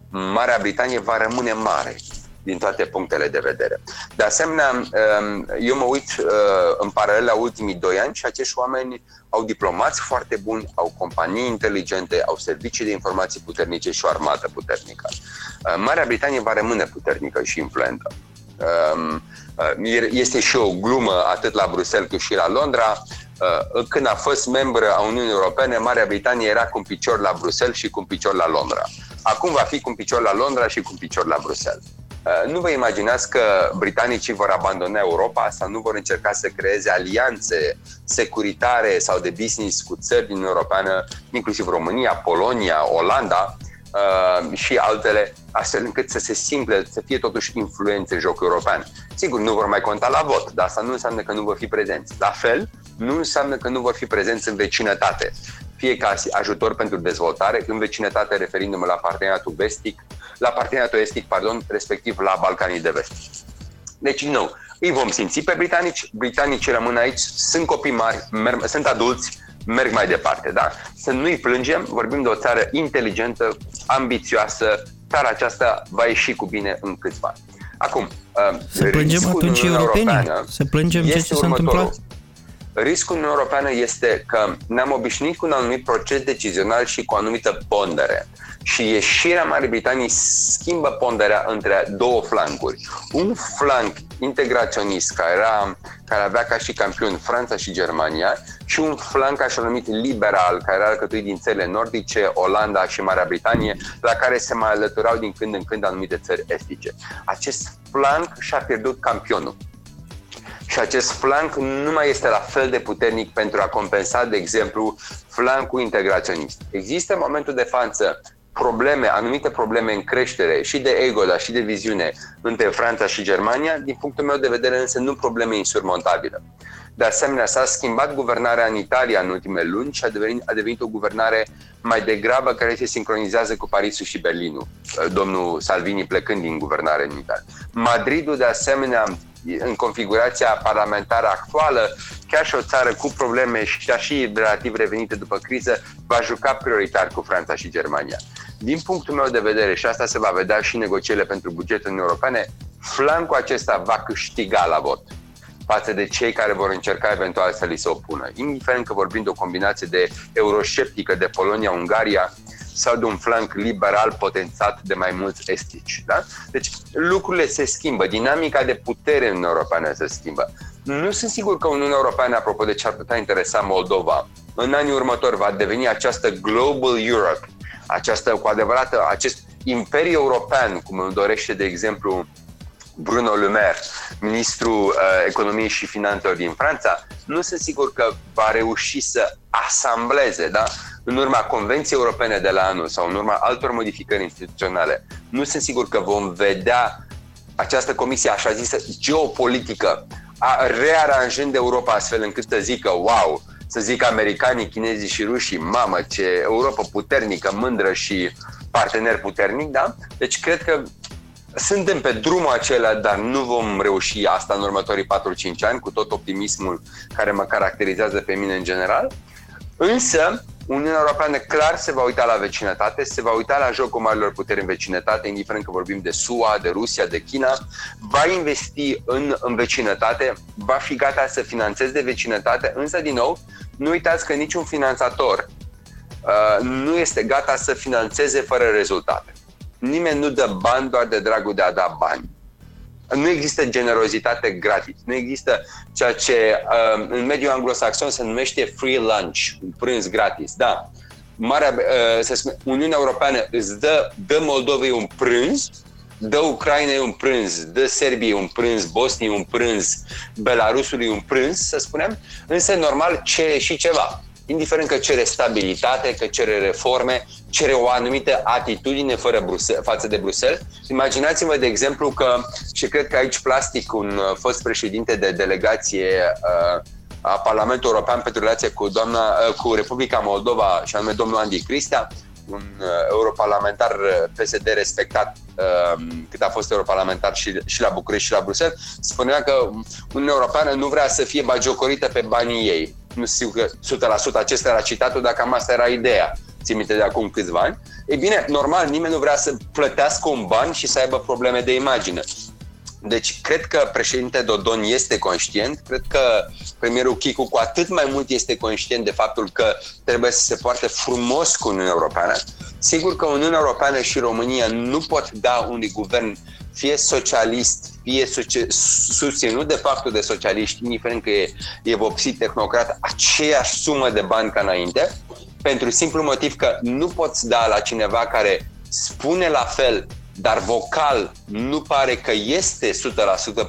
Marea Britanie va rămâne mare din toate punctele de vedere. De asemenea, um, eu mă uit uh, în paralel la ultimii doi ani și acești oameni au diplomați foarte buni, au companii inteligente, au servicii de informații puternice și o armată puternică. Uh, Marea Britanie va rămâne puternică și influentă. Um, uh, este și o glumă atât la Bruxelles cât și la Londra. Când a fost membră a Uniunii Europene, Marea Britanie era cu un picior la Bruxelles și cu un picior la Londra. Acum va fi cu un picior la Londra și cu un picior la Bruxelles. Uh, nu vă imaginați că britanicii vor abandona Europa sau nu vor încerca să creeze alianțe securitare sau de business cu țări din Europeană, inclusiv România, Polonia, Olanda uh, și altele, astfel încât să se simple, să fie totuși influențe în jocul european. Sigur, nu vor mai conta la vot, dar asta nu înseamnă că nu vor fi prezenți. La fel, nu înseamnă că nu vor fi prezenți în vecinătate fie ca ajutor pentru dezvoltare, în vecinătate referindu-mă la parteneriatul vestic, la parteneriatul estic, pardon, respectiv la Balcanii de Vest. Deci, nu, îi vom simți pe britanici, britanicii rămân aici, sunt copii mari, merg, sunt adulți, merg mai departe, da? Să nu-i plângem, vorbim de o țară inteligentă, ambițioasă, țara aceasta va ieși cu bine în câțiva ani. Acum, uh, să plângem atunci europenii, să plângem ce se întâmplă? Riscul în Europeană este că ne-am obișnuit cu un anumit proces decizional și cu o anumită pondere. Și ieșirea Marii Britanii schimbă ponderea între două flancuri. Un flanc integraționist care, era, care avea ca și campioni Franța și Germania și un flanc așa numit liberal care era alcătuit din țările nordice, Olanda și Marea Britanie, la care se mai alăturau din când în când anumite țări estice. Acest flanc și-a pierdut campionul și acest flanc nu mai este la fel de puternic pentru a compensa, de exemplu, flancul integraționist. Există în momentul de față probleme, anumite probleme în creștere și de ego, dar și de viziune între Franța și Germania, din punctul meu de vedere însă nu probleme insurmontabile. De asemenea, s-a schimbat guvernarea în Italia în ultimele luni și a devenit, a devenit o guvernare mai degrabă care se sincronizează cu Parisul și Berlinul, domnul Salvini plecând din guvernare în Italia. Madridul, de asemenea, în configurația parlamentară actuală, chiar și o țară cu probleme și chiar și relativ revenite după criză, va juca prioritar cu Franța și Germania. Din punctul meu de vedere, și asta se va vedea și negocierile pentru bugetul Uniunii Europene, flancul acesta va câștiga la vot față de cei care vor încerca eventual să li se opună. Indiferent că vorbim de o combinație de eurosceptică de Polonia-Ungaria sau de un flanc liberal potențat de mai mulți estici. Da? Deci lucrurile se schimbă, dinamica de putere în Europeană se schimbă. Nu sunt sigur că Uniunea Europeană, apropo de ce ar putea interesa Moldova, în anii următori va deveni această Global Europe, această, cu adevărat, acest imperiu european, cum îl dorește, de exemplu, Bruno Le Maire, ministrul uh, economiei și finanțelor din Franța, nu sunt sigur că va reuși să asambleze, da? în urma Convenției Europene de la anul sau în urma altor modificări instituționale, nu sunt sigur că vom vedea această comisie așa zisă geopolitică a rearanjând Europa astfel încât să zică wow, să zică americanii, chinezii și rușii, mamă ce Europa puternică, mândră și partener puternic, da? Deci cred că suntem pe drumul acela, dar nu vom reuși asta în următorii 4-5 ani, cu tot optimismul care mă caracterizează pe mine în general. Însă, Uniunea Europeană clar se va uita la vecinătate, se va uita la jocul marilor puteri în vecinătate, indiferent că vorbim de SUA, de Rusia, de China, va investi în, în vecinătate, va fi gata să financeze de vecinătate, însă, din nou, nu uitați că niciun finanțator uh, nu este gata să financeze fără rezultate. Nimeni nu dă bani doar de dragul de a da bani. Nu există generozitate gratis. Nu există ceea ce uh, în mediul anglosaxon se numește free lunch, un prânz gratis. Da. Marea, uh, să spune, Uniunea Europeană îți dă, dă Moldovei un prânz, dă Ucrainei un prânz, dă Serbiei un prânz, Bosniei un prânz, Belarusului un prânz, să spunem, însă normal cere și ceva indiferent că cere stabilitate, că cere reforme, cere o anumită atitudine fără Bruse- față de Bruxelles. Imaginați-vă, de exemplu, că, și cred că aici Plastic, un uh, fost președinte de delegație uh, a Parlamentului European pentru relație cu, doamna, uh, cu Republica Moldova, și anume domnul Andy Cristea, un uh, europarlamentar uh, PSD respectat uh, cât a fost europarlamentar și, și la București și la Bruxelles, spunea că Uniunea Europeană nu vrea să fie bagiocorită pe banii ei nu știu că 100% acesta era citatul, dar cam asta era ideea, țin minte de acum câțiva ani. Ei bine, normal, nimeni nu vrea să plătească un ban și să aibă probleme de imagine. Deci, cred că președinte Dodon este conștient, cred că premierul Chicu cu atât mai mult este conștient de faptul că trebuie să se poarte frumos cu Uniunea Europeană. Sigur că Uniunea Europeană și România nu pot da unui guvern fie socialist, fie susținut de faptul de socialiști, indiferent că e, e vopsit tehnocrat, aceeași sumă de bani ca înainte, pentru simplu motiv că nu poți da la cineva care spune la fel, dar vocal nu pare că este 100%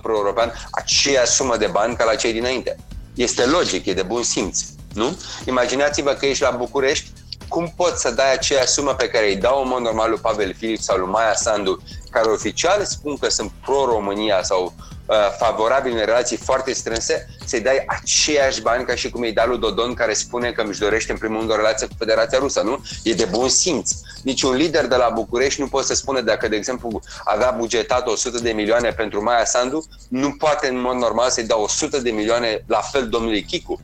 pro-european, aceeași sumă de bani ca la cei dinainte. Este logic, e de bun simț, nu? Imaginați-vă că ești la București cum poți să dai aceeași sumă pe care îi dau în mod normal lui Pavel Filip sau lui Maia Sandu, care oficial spun că sunt pro-România sau uh, favorabil în relații foarte strânse, să-i dai aceiași bani ca și cum îi dai lui Dodon care spune că își dorește în primul rând o relație cu Federația Rusă, nu? E de bun simț. Niciun lider de la București nu poate să spună dacă, de exemplu, avea bugetat 100 de milioane pentru Maia Sandu, nu poate în mod normal să-i dea 100 de milioane la fel domnului Chicu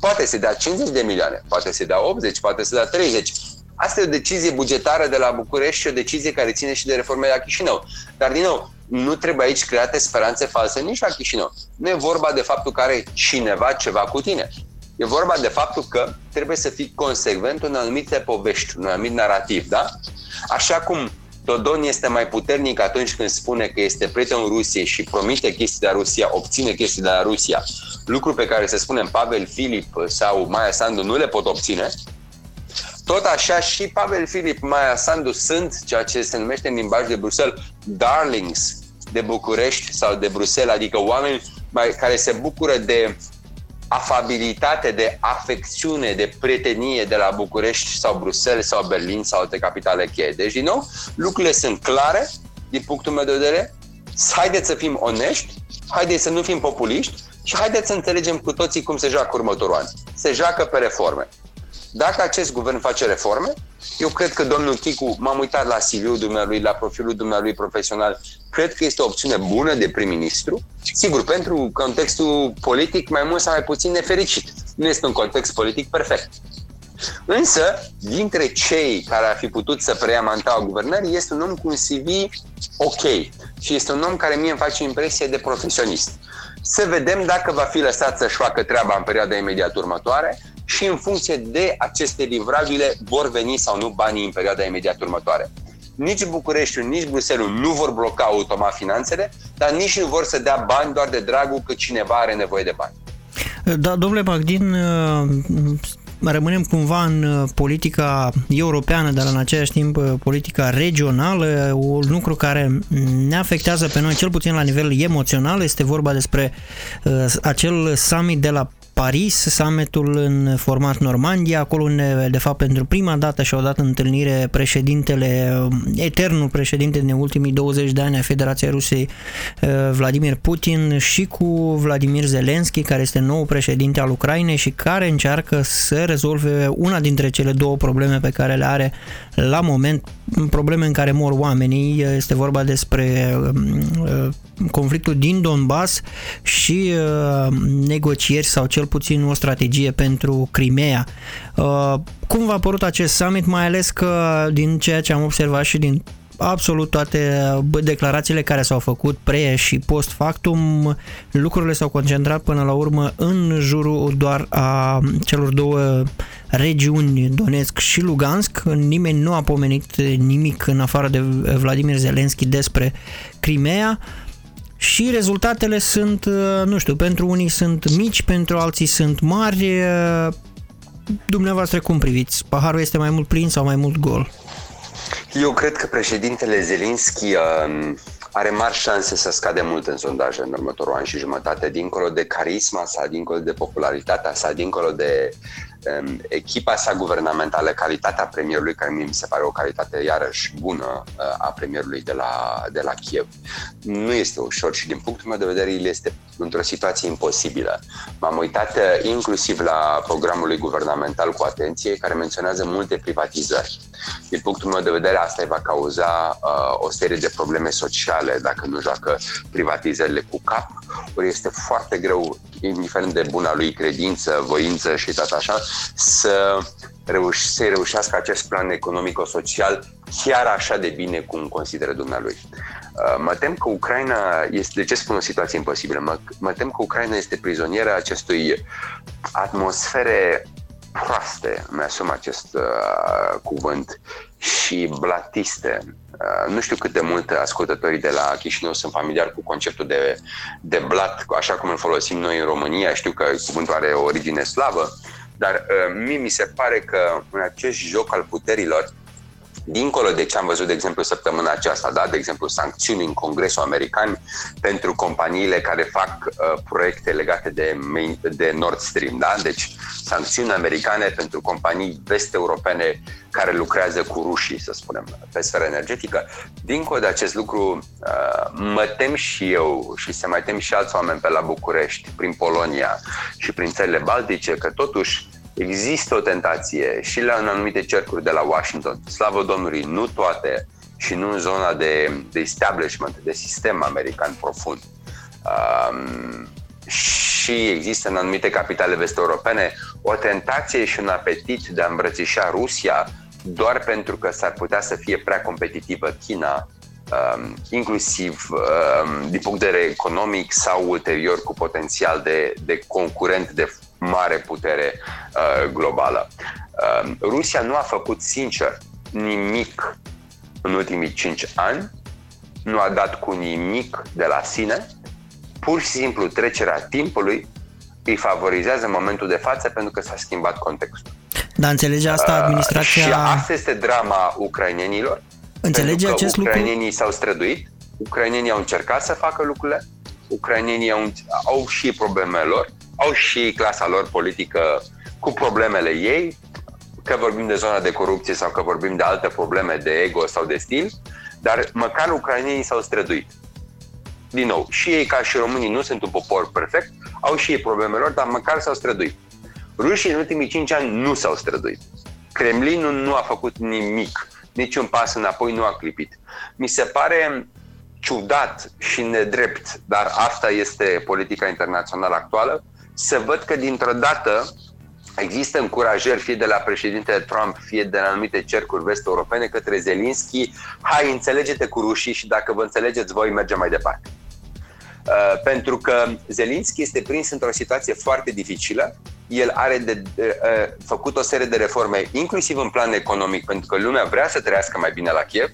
Poate să dea 50 de milioane, poate să dea 80, poate să dea 30. Asta e o decizie bugetară de la București și o decizie care ține și de reformele la Chișinău. Dar, din nou, nu trebuie aici create speranțe false nici la Chișinău. Nu e vorba de faptul că are cineva ceva cu tine. E vorba de faptul că trebuie să fii consecvent în anumite povești, un anumit narativ, da? Așa cum Dodon este mai puternic atunci când spune că este prietenul Rusiei și promite chestii de la Rusia, obține chestii de la Rusia, lucru pe care, să spunem, Pavel Filip sau Maia Sandu nu le pot obține, tot așa și Pavel Filip, Maia Sandu sunt ceea ce se numește în limbaj de Bruxelles darlings de București sau de Bruxelles, adică oameni mai, care se bucură de afabilitate, de afecțiune, de prietenie de la București sau Bruxelles sau Berlin sau alte capitale cheie. Deci, din nou, lucrurile sunt clare din punctul meu de vedere. Haideți să fim onești, haideți să nu fim populiști Și haideți să înțelegem cu toții cum se joacă următorul an. Se joacă pe reforme. Dacă acest guvern face reforme, eu cred că domnul Chicu, m-am uitat la CV-ul dumnealui, la profilul dumnealui profesional, cred că este o opțiune bună de prim-ministru. Sigur, pentru contextul politic, mai mult sau mai puțin nefericit. Nu este un context politic perfect. Însă, dintre cei care ar fi putut să preia mantaua guvernării, este un om cu un CV ok și este un om care mie îmi face impresie de profesionist. Să vedem dacă va fi lăsat să-și facă treaba în perioada imediat următoare și în funcție de aceste livrabile vor veni sau nu banii în perioada imediat următoare. Nici Bucureștiul, nici Bruselul nu vor bloca automat finanțele, dar nici nu vor să dea bani doar de dragul că cineva are nevoie de bani. Da, domnule Magdin, rămânem cumva în uh, politica europeană, dar în același timp uh, politica regională, un lucru care ne afectează pe noi, cel puțin la nivel emoțional, este vorba despre uh, acel summit de la Paris, summitul în format Normandia, acolo unde, de fapt, pentru prima dată și-au dat întâlnire președintele, eternul președinte din ultimii 20 de ani a Federației Rusiei, uh, Vladimir Putin, și cu Vladimir Zelensky, care este nou președinte al Ucrainei și care încearcă să rezolve una dintre cele două probleme pe care le are la moment, probleme în care mor oamenii, este vorba despre uh, conflictul din Donbass și uh, negocieri sau cel puțin o strategie pentru Crimea. Uh, cum v-a părut acest summit, mai ales că din ceea ce am observat și din absolut toate declarațiile care s-au făcut pre și post factum, lucrurile s-au concentrat până la urmă în jurul doar a celor două regiuni, Donetsk și Lugansk. Nimeni nu a pomenit nimic în afară de Vladimir Zelensky despre Crimea și rezultatele sunt, uh, nu știu, pentru unii sunt mici, pentru alții sunt mari. Uh, dumneavoastră cum priviți? Paharul este mai mult plin sau mai mult gol? Eu cred că președintele Zelinski uh, are mari șanse să scade mult în sondaje în următorul an și jumătate, dincolo de carisma sa, dincolo de popularitatea sa, dincolo de echipa sa guvernamentală, calitatea premierului, care mi se pare o calitate iarăși bună uh, a premierului de la, de la Kiev, nu este ușor și din punctul meu de vedere el este într-o situație imposibilă. M-am uitat uh, inclusiv la programul lui guvernamental cu atenție, care menționează multe privatizări. Din punctul meu de vedere, asta va cauza uh, o serie de probleme sociale dacă nu joacă privatizările cu cap, ori este foarte greu, indiferent de buna lui credință, voință și tot așa, să reuș- să reușească acest plan economico-social chiar așa de bine cum consideră dumnealui. Uh, mă tem că Ucraina este, de ce spun o situație imposibilă? Mă, mă tem că Ucraina este prizonieră acestui atmosfere proaste, îmi asum acest uh, cuvânt, și blatiste. Uh, nu știu cât de mult ascultătorii de la Chișinău sunt familiari cu conceptul de, de blat, așa cum îl folosim noi în România. Știu că cuvântul are o origine slavă, dar uh, mie mi se pare că în acest joc al puterilor, dincolo de ce am văzut, de exemplu, săptămâna aceasta, da? de exemplu, sancțiuni în Congresul American pentru companiile care fac uh, proiecte legate de, main, de Nord Stream, da? deci sancțiuni americane pentru companii vest-europene care lucrează cu rușii, să spunem, pe sferă energetică. Dincolo de acest lucru, uh, mă tem și eu și se mai tem și alți oameni pe la București, prin Polonia și prin țările baltice, că totuși Există o tentație și la în anumite cercuri de la Washington, slavă Domnului, nu toate și nu în zona de, de establishment, de sistem american profund. Um, și există în anumite capitale vest-europene o tentație și un apetit de a îmbrățișa Rusia doar pentru că s-ar putea să fie prea competitivă China, um, inclusiv um, din punct de vedere economic sau ulterior cu potențial de, de concurent de mare putere uh, globală. Uh, Rusia nu a făcut sincer nimic în ultimii 5 ani, nu a dat cu nimic de la sine, pur și simplu trecerea timpului îi favorizează în momentul de față pentru că s-a schimbat contextul. Dar înțelege asta uh, administrația... Uh, și asta este drama ucrainenilor. Înțelege pentru că acest ucrainenii lucru? s-au străduit, ucrainenii au încercat să facă lucrurile, ucrainenii au, au și problemele lor, au și clasa lor politică cu problemele ei, că vorbim de zona de corupție sau că vorbim de alte probleme de ego sau de stil, dar măcar ucrainenii s-au străduit. Din nou, și ei ca și românii nu sunt un popor perfect, au și ei problemelor, dar măcar s-au străduit. Rușii în ultimii 5 ani nu s-au străduit. Kremlinul nu a făcut nimic, niciun pas înapoi nu a clipit. Mi se pare ciudat și nedrept, dar asta este politica internațională actuală, să văd că dintr-o dată există încurajări fie de la președintele Trump, fie de la anumite cercuri vest-europene către Zelinski, hai, înțelege-te cu rușii și dacă vă înțelegeți voi, mergem mai departe. Uh, pentru că Zelinski este prins într-o situație foarte dificilă. El are de, uh, uh, făcut o serie de reforme, inclusiv în plan economic, pentru că lumea vrea să trăiască mai bine la Kiev,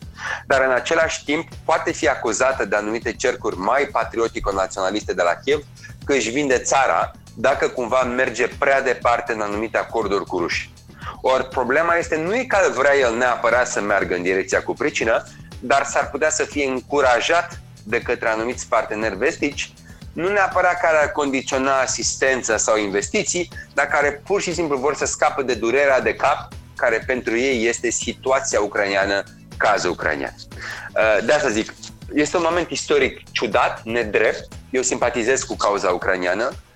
dar în același timp poate fi acuzată de anumite cercuri mai patriotico-naționaliste de la Kiev că își vinde țara dacă cumva merge prea departe în anumite acorduri cu ruși. Ori problema este nu e că vrea el neapărat să meargă în direcția cu pricină, dar s-ar putea să fie încurajat de către anumiți parteneri vestici, nu neapărat care ar condiționa asistență sau investiții, dar care pur și simplu vor să scapă de durerea de cap care pentru ei este situația ucraineană, cazul ucrainean. Uh, de asta zic, este un moment istoric ciudat, nedrept. Eu simpatizez cu cauza ucraineană, Ehm,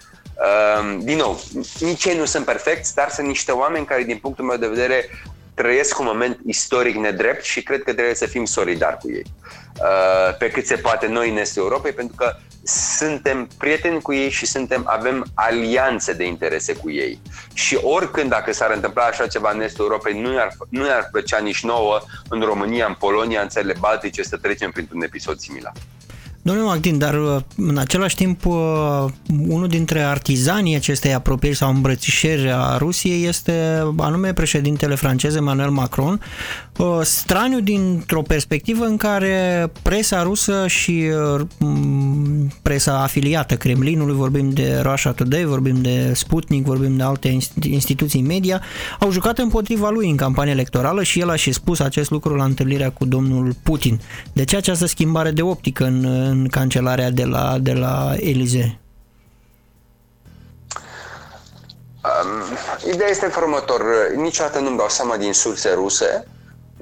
din nou, nici ei nu sunt perfecți, dar sunt niște oameni care, din punctul meu de vedere, trăiesc un moment istoric nedrept și cred că trebuie să fim solidari cu ei. Ehm, pe cât se poate noi în Estul Europei, pentru că suntem prieteni cu ei și suntem, avem alianțe de interese cu ei. Și oricând, dacă s-ar întâmpla așa ceva în Estul Europei, nu ne-ar, nu ne-ar plăcea nici nouă în România, în Polonia, în țările Baltice să trecem printr-un episod similar. Domnule Magdin, dar uh, în același timp uh, unul dintre artizanii acestei apropieri sau îmbrățișeri a Rusiei este anume președintele francez Emmanuel Macron, uh, straniu dintr-o perspectivă în care presa rusă și presa afiliată Kremlinului, vorbim de Russia Today, vorbim de Sputnik, vorbim de alte instituții media, au jucat împotriva lui în campania electorală și el a și spus acest lucru la întâlnirea cu domnul Putin. De ce această schimbare de optică în, în cancelarea de la, de la Elize? Um, ideea este în următor. Niciodată nu-mi dau seama din surse ruse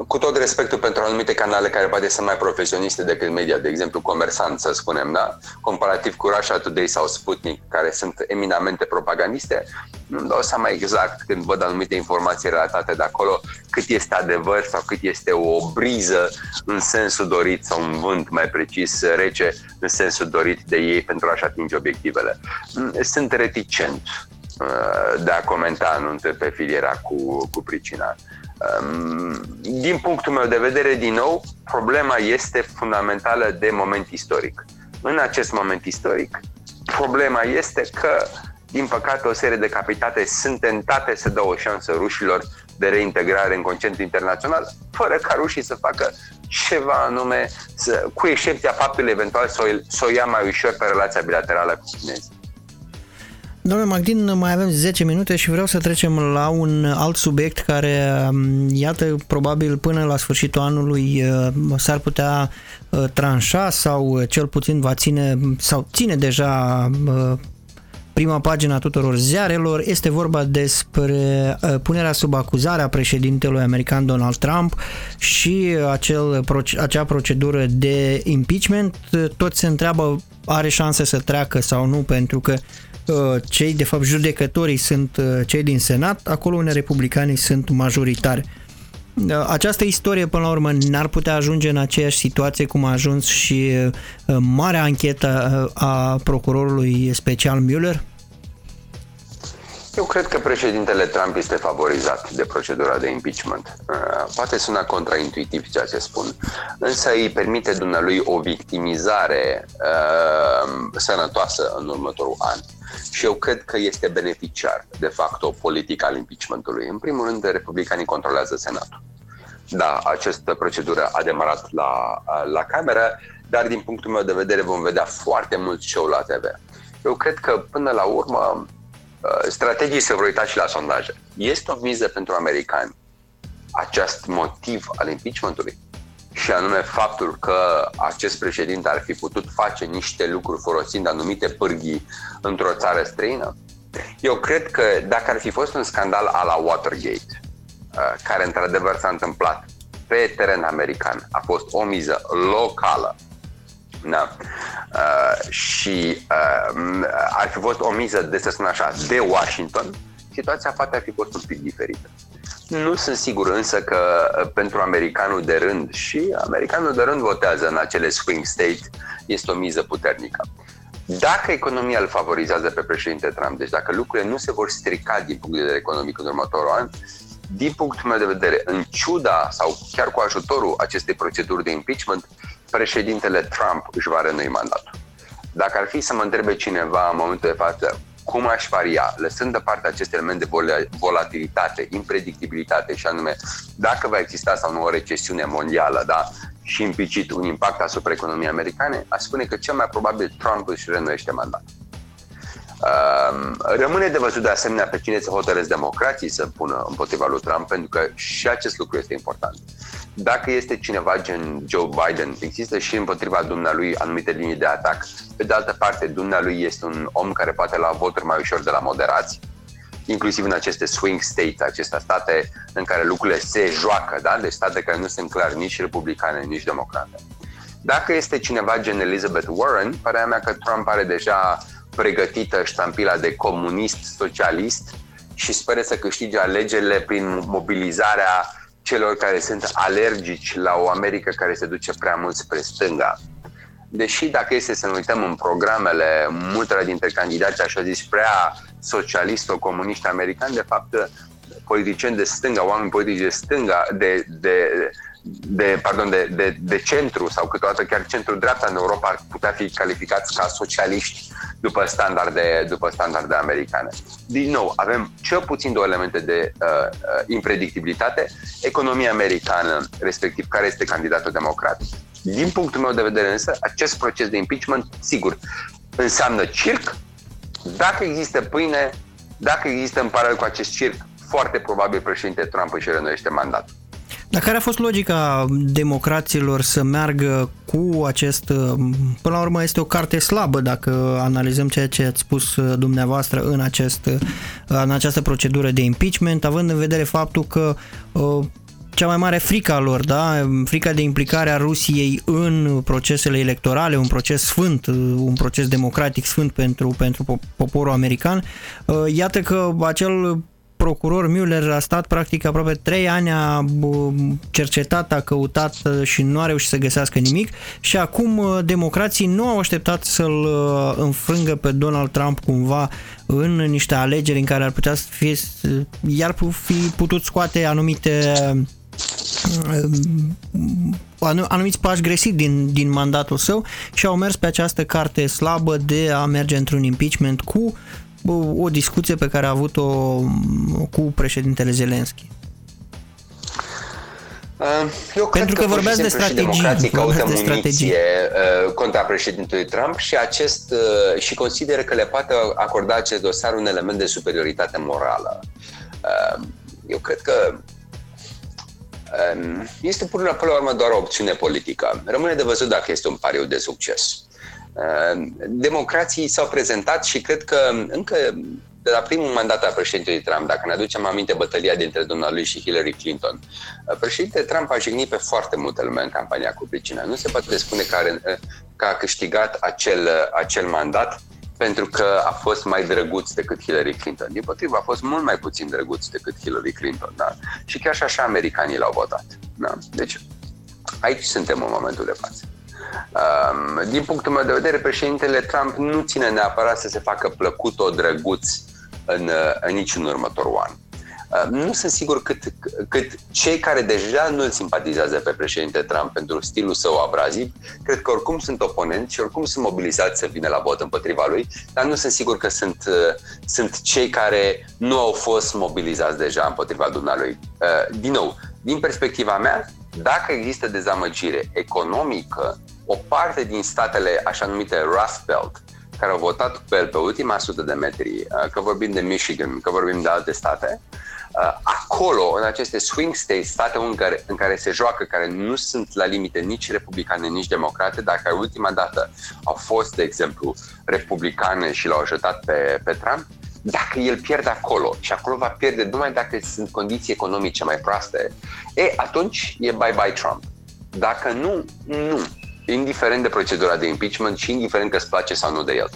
cu tot respectul pentru anumite canale care poate sunt mai profesioniste decât media, de exemplu Comersant, să spunem, da? comparativ cu Russia Today sau Sputnik, care sunt eminamente propagandiste, nu dau seama exact când văd anumite informații relatate de acolo cât este adevăr sau cât este o briză în sensul dorit sau un vânt mai precis rece în sensul dorit de ei pentru a-și atinge obiectivele. Sunt reticent uh, de a comenta anunțuri pe filiera cu, cu pricina. Din punctul meu de vedere, din nou, problema este fundamentală de moment istoric. În acest moment istoric, problema este că, din păcate, o serie de capitate sunt tentate să dă o șansă rușilor de reintegrare în concentru internațional, fără ca rușii să facă ceva anume, să, cu excepția faptului eventual să o, să o ia mai ușor pe relația bilaterală cu chinezii. Domnule Magdin, mai avem 10 minute și vreau să trecem la un alt subiect care, um, iată, probabil până la sfârșitul anului uh, s-ar putea uh, tranșa sau uh, cel puțin va ține sau ține deja prima pagină a tuturor ziarelor. Este vorba despre punerea sub acuzare a președintelui american Donald Trump și acel, acea procedură de impeachment. Toți se întreabă are șanse să treacă sau nu pentru că Uh, cei, de fapt, judecătorii sunt uh, cei din Senat, acolo unde republicanii sunt majoritari. Uh, această istorie, până la urmă, n-ar putea ajunge în aceeași situație cum a ajuns și marea anchetă a procurorului special Mueller? Eu cred că președintele Trump este favorizat de procedura de impeachment. Poate suna contraintuitiv ceea ce spun, însă îi permite dumnealui o victimizare uh, sănătoasă în următorul an și eu cred că este beneficiar, de fapt, o politică al impeachmentului. În primul rând, republicanii controlează Senatul. Da, această procedură a demarat la, la Cameră, dar din punctul meu de vedere vom vedea foarte mult show la TV. Eu cred că, până la urmă, uh, strategii se vor uita și la sondaje. Este o miză pentru americani acest motiv al impeachmentului? și anume faptul că acest președinte ar fi putut face niște lucruri folosind anumite pârghii într-o țară străină? Eu cred că dacă ar fi fost un scandal a la Watergate, uh, care într-adevăr s-a întâmplat pe teren american, a fost o miză locală, Da. Uh, și uh, ar fi fost o miză, de să spun așa, de Washington, situația poate ar fi fost un pic diferită. Nu sunt sigur însă că uh, pentru americanul de rând și americanul de rând votează în acele swing state este o miză puternică. Dacă economia îl favorizează pe președinte Trump, deci dacă lucrurile nu se vor strica din punct de vedere economic în următorul an, din punctul meu de vedere, în ciuda sau chiar cu ajutorul acestei proceduri de impeachment, președintele Trump își va renui mandatul. Dacă ar fi să mă întrebe cineva în momentul de față cum aș varia, lăsând deoparte acest element de volatilitate, impredictibilitate și anume dacă va exista sau nu o recesiune mondială, da, și implicit un impact asupra economiei americane, aș spune că cel mai probabil Trump își renuiește mandatul. Um, rămâne de văzut de asemenea pe cine se hotărăsc democrații să pună împotriva lui Trump, pentru că și acest lucru este important. Dacă este cineva gen Joe Biden, există și împotriva dumnealui anumite linii de atac. Pe de altă parte, dumnealui este un om care poate lua voturi mai ușor de la moderați, inclusiv în aceste swing states, aceste state în care lucrurile se joacă, da? deci state care nu sunt clar nici republicane, nici democrate. Dacă este cineva gen Elizabeth Warren, părerea mea că Trump are deja pregătită ștampila de comunist, socialist și speră să câștige alegerile prin mobilizarea celor care sunt alergici la o Americă care se duce prea mult spre stânga. Deși dacă este să ne uităm în programele multora dintre candidații, așa zis, prea socialist-comuniști americani, de fapt, politicieni de stânga, oameni politici de stânga, de, de, de, pardon, de, de, de centru sau câteodată chiar centru-dreapta în Europa ar putea fi calificați ca socialiști după standarde, după standarde americane. Din nou, avem cel puțin două elemente de uh, uh, impredictibilitate. Economia americană, respectiv care este candidatul democrat. Din punctul meu de vedere însă, acest proces de impeachment, sigur, înseamnă circ. Dacă există pâine, dacă există în paralel cu acest circ, foarte probabil președinte Trump își renuiește mandatul. Dar care a fost logica democraților să meargă cu acest... Până la urmă este o carte slabă dacă analizăm ceea ce ați spus dumneavoastră în, acest, în această procedură de impeachment, având în vedere faptul că uh, cea mai mare frică a lor, da? frica de implicare a Rusiei în procesele electorale, un proces sfânt, un proces democratic sfânt pentru, pentru poporul american. Uh, iată că acel procuror Müller a stat practic aproape 3 ani, a cercetat, a căutat uh, și nu a reușit să găsească nimic. Și acum uh, democrații nu au așteptat să-l uh, înfrângă pe Donald Trump cumva în niște alegeri în care ar putea fi, iar fi putut scoate anumite anumiți pași greșit din, din mandatul său și au mers pe această carte slabă de a merge într-un impeachment cu o discuție pe care a avut-o cu președintele Zelensky. Uh, eu cred Pentru că, că vorbeați de strategii. Democrații caută de strategie uh, contra președintelui Trump și acest uh, și consideră că le poate acorda acest dosar un element de superioritate morală. Eu cred că um, este până la urmă doar o opțiune politică. Rămâne de văzut dacă este un pariu de succes. Ehm, democrații s-au prezentat și cred că încă de la primul mandat al președintelui Trump, dacă ne aducem aminte bătălia dintre lui și Hillary Clinton, președintele Trump a jignit pe foarte multe lume în campania cu pricina. Nu se poate spune că, are, că a câștigat acel, acel mandat pentru că a fost mai drăguț decât Hillary Clinton. Din potrivă, a fost mult mai puțin drăguț decât Hillary Clinton. Da? Și chiar și așa americanii l-au votat. Da? Deci, aici suntem în momentul de față. Um, din punctul meu de vedere, președintele Trump nu ține neapărat să se facă plăcut o drăguț în, în niciun următorul an. Nu sunt sigur cât, cât cei care deja nu îl simpatizează pe președinte Trump pentru stilul său abraziv, cred că oricum sunt oponenți și oricum sunt mobilizați să vină la vot împotriva lui, dar nu sunt sigur că sunt, sunt cei care nu au fost mobilizați deja împotriva dumnealui. Din nou, din perspectiva mea, dacă există dezamăgire economică, o parte din statele așa numite Rust Belt, care au votat pe el pe ultima sută de metri, uh, că vorbim de Michigan, că vorbim de alte state, uh, acolo, în aceste swing states, state în care, în care se joacă, care nu sunt la limite nici republicane, nici democrate, dar care ultima dată au fost, de exemplu, republicane și l-au ajutat pe, pe Trump, dacă el pierde acolo și acolo va pierde numai dacă sunt condiții economice mai proaste, e, atunci e bye-bye Trump. Dacă nu, nu. Indiferent de procedura de impeachment și indiferent că îți place sau nu de el.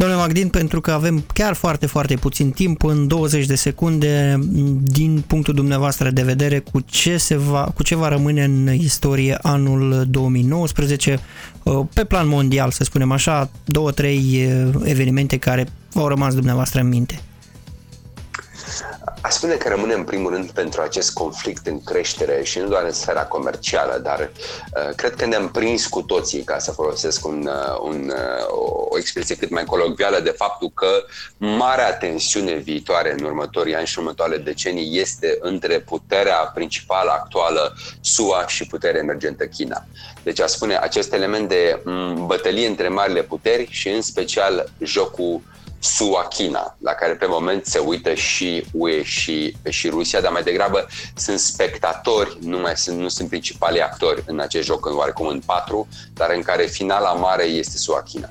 Domnule Magdin, pentru că avem chiar foarte, foarte puțin timp, în 20 de secunde, din punctul dumneavoastră de vedere, cu ce, se va, cu ce va rămâne în istorie anul 2019, uh, pe plan mondial, să spunem așa, două, trei uh, evenimente care v-au rămas dumneavoastră în minte. Aș spune că rămâne în primul rând pentru acest conflict în creștere și nu doar în sfera comercială, dar uh, cred că ne-am prins cu toții, ca să folosesc un, uh, un, uh, o expresie cât mai colocvială, de faptul că marea tensiune viitoare în următorii ani și următoarele decenii este între puterea principală actuală SUA și puterea emergentă China. Deci aș spune acest element de mm, bătălie între marile puteri și în special jocul SUA-China, la care pe moment se uită și UE și, și Rusia, dar mai degrabă sunt spectatori, nu, mai sunt, nu sunt principalii actori în acest joc, în oarecum în patru, dar în care finala mare este SUA-China.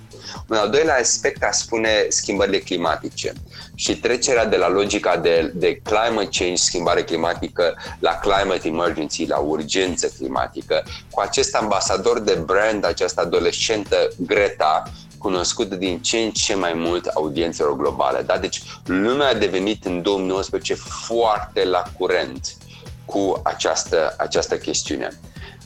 Un al doilea aspect a spune schimbările climatice și trecerea de la logica de, de climate change, schimbare climatică, la climate emergency, la urgență climatică, cu acest ambasador de brand, această adolescentă Greta, cunoscut din ce în ce mai mult audiențelor globale. Da? Deci lumea a devenit în 2019 foarte la curent cu această, această chestiune.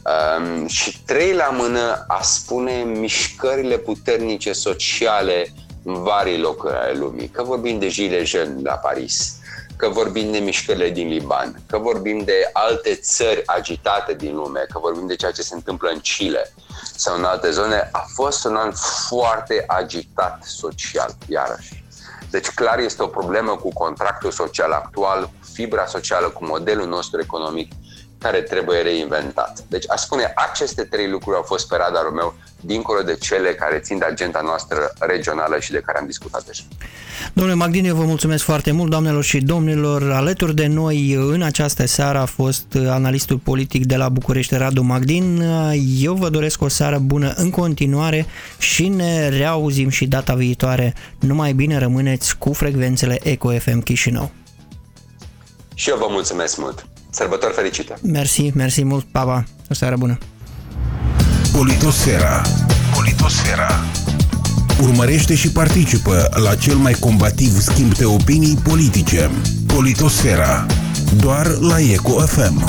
Um, și trei la mână a spune mișcările puternice sociale în vari locuri ale lumii. Că vorbim de Gilles Jeunes la Paris, că vorbim de mișcările din Liban, că vorbim de alte țări agitate din lume, că vorbim de ceea ce se întâmplă în Chile sau în alte zone, a fost un an foarte agitat social, iarăși. Deci clar este o problemă cu contractul social actual, cu fibra socială, cu modelul nostru economic care trebuie reinventat. Deci aș spune, aceste trei lucruri au fost pe radarul meu, dincolo de cele care țin de agenda noastră regională și de care am discutat deja. Domnule Magdine, vă mulțumesc foarte mult, doamnelor și domnilor. Alături de noi în această seară a fost analistul politic de la București, Radu Magdin. Eu vă doresc o seară bună în continuare și ne reauzim și data viitoare. Numai bine rămâneți cu frecvențele Eco FM Chișinău. Și eu vă mulțumesc mult! Sărbători fericite! Mersi, mersi mult, papa! O seară bună! Politosfera Politosfera Urmărește și participă la cel mai combativ schimb de opinii politice. Politosfera. Doar la Eco FM.